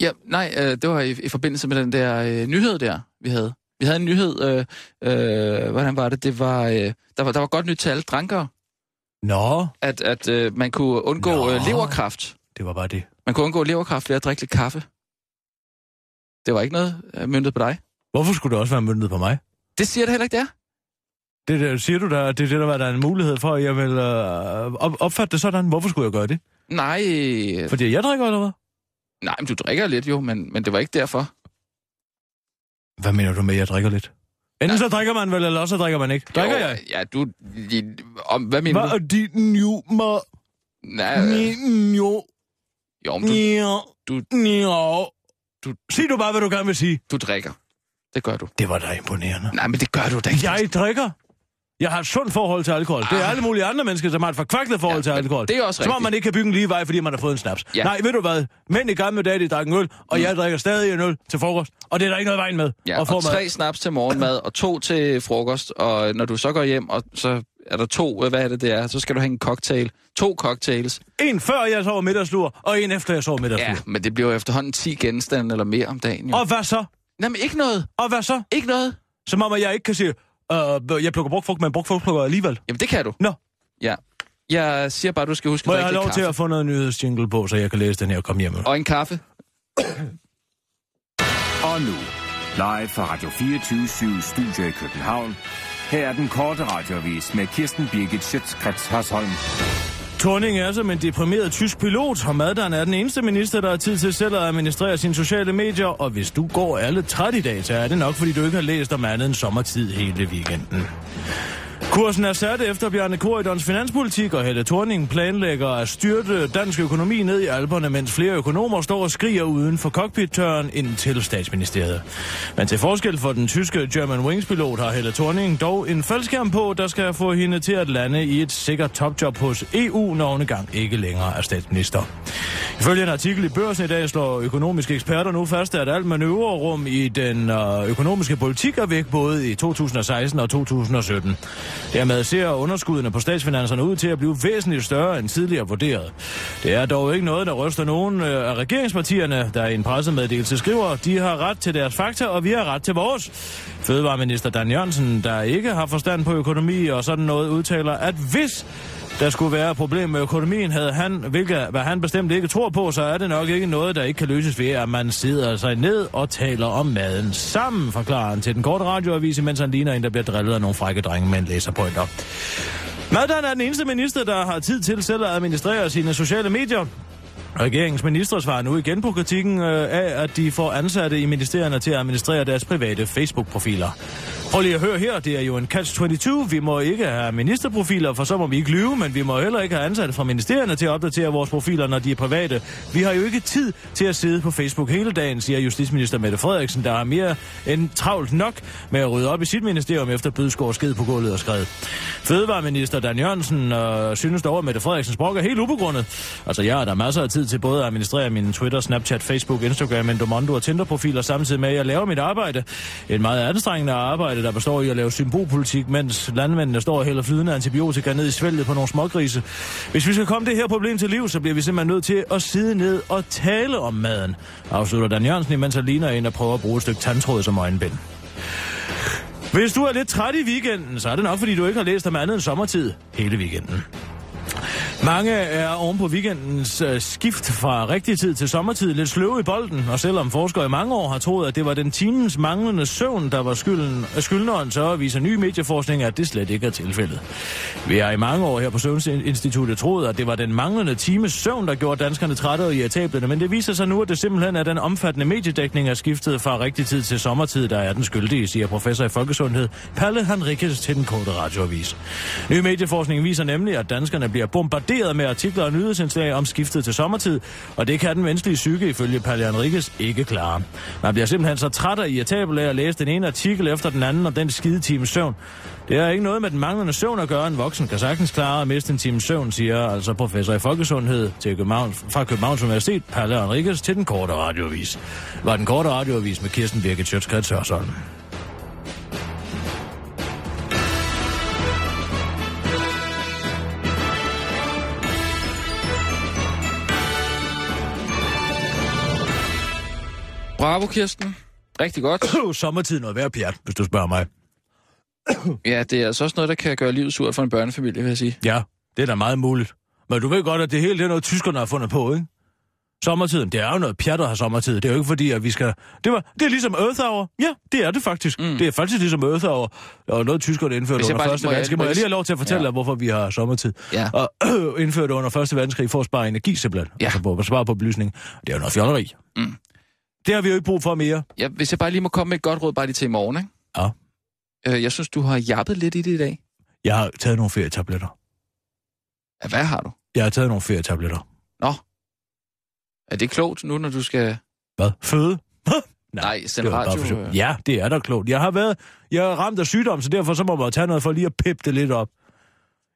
Ja, nej, øh, det var i, i forbindelse med den der øh, nyhed der, vi havde. Vi havde en nyhed, øh, øh, hvordan var det? Det var, øh, der var, der var godt nyt til alle drankere, Nå, at, at øh, man kunne undgå Nå. øh, leverkræft. det var bare det. Man kunne undgå leverkræft ved at drikke lidt kaffe. Det var ikke noget øh, myndet på dig. Hvorfor skulle det også være myndet på mig? Det siger det heller ikke, det er. Det der, siger du der, det er det, der var der er en mulighed for, at jeg vil øh, op, opfatte det sådan. Hvorfor skulle jeg gøre det? Nej, Fordi jeg drikker, eller hvad? nej, men du drikker lidt jo, men, men det var ikke derfor. Hvad mener du med, at jeg drikker lidt? Enten så drikker man vel, eller også så drikker man ikke. Drikker jo, jeg? Ja, du... I, om, hvad mener Hvad du? er dit nummer? Nej, øh, Jo, jo, men du, jo, du, jo. Du, sig du bare, hvad du gerne vil sige. du drikker. Det gør du. Det var da imponerende. Nej, men det gør du da ikke. Jeg drikker. Jeg har et sundt forhold til alkohol. Det er alle mulige andre mennesker, som har et forkvaklet forhold Ja, til alkohol. det er også Som om man ikke kan bygge en lige vej, fordi man har fået en snaps. Ja. Nej, ved du hvad? Mænd i gamle dage, de drak en øl, og jeg drikker stadig en øl til frokost. Og det er der ikke noget vejen med. Ja, og, og tre snaps til morgenmad, og to til frokost, og når du så går hjem, og så er der to, øh, hvad er det, det er, så skal du have en cocktail. To cocktails. En før jeg sover middagslur, og en efter jeg sover middagslur. Ja, men det bliver jo efterhånden 10 genstande eller mere om dagen. Jo. Og hvad så? Jamen, ikke noget. Og hvad så? Ikke noget. Som om, at jeg ikke kan sige, øh, jeg plukker brugt frugt, men brugt frugt plukker jeg alligevel. Jamen, det kan du. Nå, Ja. Jeg siger bare, du skal huske må at jeg have drikke lov lidt til kaffe. at få noget nyhedsjingle på, så jeg kan læse den her og komme hjem. Og en kaffe. Og nu, live fra Radio 24 Studio i København. Her er den korte radiovis med Kirsten Birgit Schøtzgrads Hasholm. Torning er som en deprimeret tysk pilot, og Madan er den eneste minister, der har tid til selv at administrere sine sociale medier, og hvis du går alle træt i dag, så er det nok, fordi du ikke har læst om andet end sommertid hele weekenden. Kursen er sat efter Bjarne Korydons finanspolitik, og Helle Thorning planlægger at styrte dansk økonomi ned i alberne, mens flere økonomer står og skriger uden for cockpit-tøren ind til statsministeriet. Men til forskel for den tyske German Wings-pilot har Helle Thorning dog en faldskærm på, der skal få hende til at lande i et sikkert topjob hos EU, når hun gang ikke længere er statsminister. Ifølge en artikel i børsen i dag slår økonomiske eksperter nu fast, at alt manøvrerum i den øh, økonomiske politik er væk både i 2016 og 2017. Dermed ser underskuddene på statsfinanserne ud til at blive væsentligt større end tidligere vurderet. Det er dog ikke noget, der ryster nogen øh, af regeringspartierne, der i en pressemeddelelse skriver, de har ret til deres fakta, og vi har ret til vores. Fødevareminister Dan Jørgensen, der ikke har forstand på økonomi og sådan noget, udtaler, at hvis der skulle være et problem med økonomien, havde han, hvilket hvad han bestemt ikke tror på, så er det nok ikke noget, der ikke kan løses ved, at man sidder sig ned og taler om maden sammen, forklarer han til den korte radioavis, mens han ligner en, der bliver drillet af nogle frække drenge med en læserpointer. Madan er den eneste minister, der har tid til selv at administrere sine sociale medier. Regeringens minister svarer nu igen på kritikken øh, af, at de får ansatte i ministerierne til at administrere deres private Facebook-profiler. Prøv lige at høre her, det er jo en catch-22. Vi må ikke have ministerprofiler, for så må vi ikke lyve, men vi må heller ikke have ansatte fra ministerierne til at opdatere vores profiler, når de er private. Vi har jo ikke tid til at sidde på Facebook hele dagen, siger justitsminister Mette Frederiksen, der har mere end travlt nok med at rydde op i sit ministerium efter Bødskov sked på gulvet og skred. Fødevareminister Dan Jørgensen øh, synes dog, at Mette Frederiksens brok er helt ubegrundet. Altså, jeg har der masser af tid til både at administrere min Twitter, Snapchat, Facebook, Instagram, Endomondo og Tinder-profiler, samtidig med, at jeg laver mit arbejde. Et meget anstrengende arbejde, der består i at lave symbolpolitik, mens landmændene står og hælder flydende antibiotika ned i svælget på nogle smågrise. Hvis vi skal komme det her problem til liv, så bliver vi simpelthen nødt til at sidde ned og tale om maden, afslutter Dan Jørgensen, imens han ligner en, der prøver at bruge et stykke tandtråd som øjenbind. Hvis du er lidt træt i weekenden, så er det nok, fordi du ikke har læst om andet end sommertid hele weekenden. Mange er oven på weekendens øh, skift fra rigtig tid til sommertid lidt sløve i bolden, og selvom forskere i mange år har troet, at det var den timens manglende søvn, der var skylden, skyldneren, så viser ny medieforskning, at det slet ikke er tilfældet. Vi har i mange år her på Søvnsinstituttet troet, at det var den manglende times søvn, der gjorde danskerne trætte og irritable, men det viser sig nu, at det simpelthen er den omfattende mediedækning af skiftet fra rigtig tid til sommertid, der er den skyldige, siger professor i folkesundhed Palle Henriques til den korte radioavis. Ny medieforskning viser nemlig, at danskerne bliver bombarderet med artikler og nyhedsindslag om skiftet til sommertid, og det kan den menneskelige psyke ifølge Palle Henriques ikke klare. Man bliver simpelthen så træt og irritabel af at læse den ene artikel efter den anden om den skide times søvn. Det har ikke noget med den manglende søvn at gøre. En voksen kan sagtens klare at miste en times søvn, siger altså professor i folkesundhed til København, fra Københavns Universitet, Palle Henriques, til den korte radioavis. Var den korte radioavis med Kirsten Birgit Sjøtskrets Hørsholm. Bravo, Kirsten. Rigtig godt. Sommertid noget værd, pjat, hvis du spørger mig. Ja, det er altså også noget, der kan gøre livet surt for en børnefamilie, vil jeg sige. Ja, det er da meget muligt. Men du ved godt, at det hele det er noget, tyskerne har fundet på, ikke? Sommertiden, det er jo noget pjat at have sommertid. Det er jo ikke fordi, at vi skal... Det, var, det er ligesom Earth Hour. Ja, det er det faktisk. Mm. Det er faktisk ligesom Earth Hour. Og noget tyskerne indførte under Første Verdenskrig. må jeg- jeg lige have lov til at fortælle Ja. dig, hvorfor vi har sommertid? Ja. Og øh, indførte under Første Verdenskrig for at spare energi simpelthen. Ja. Altså på at spare på belysning. Det er jo noget fjolleri. Mm. Det har vi jo ikke brug for mere. Ja, hvis jeg bare lige må komme med et godt råd, bare lige til i morgen, ikke? Ja. Øh, jeg synes, du har jappet lidt i det i dag. Jeg har taget nogle ferietabletter. Ja, hvad har du? Jeg har taget nogle ferietabletter. Nå. Er det klogt nu, når du skal... Hvad? Føde? Nej, send det var bare radio, for øh. Ja, det er da klogt. Jeg har været, jeg er ramt af sygdom, så derfor så må man tage noget for lige at pippe det lidt op.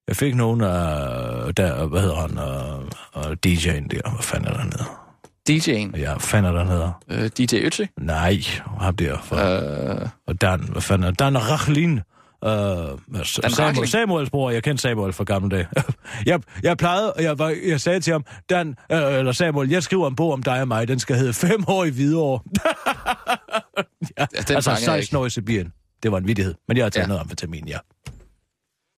Jeg fik nogen af, der, hvad hedder han, uh, uh, DJ'en der, hvad fanden er der nede? DJ'en. Ja, fanden er der nede? Øh, DJ Øtzi. Nej, ham der. For, Øh, og Dan, hvad fanden er Dan Rachlin. Uh, Samuel, Rachlin? Samuels bror, jeg kendte Samuel fra gamle dage. jeg, jeg plejede, jeg, var, jeg sagde til ham, Dan, uh, eller Samuel, jeg skriver en bog om dig og mig, den skal hedde Fem år i Hvidovre. ja, den altså fanger jeg 16 år i Sibirien. Det var en vittighed, men jeg har taget ja. noget amfetamin, ja.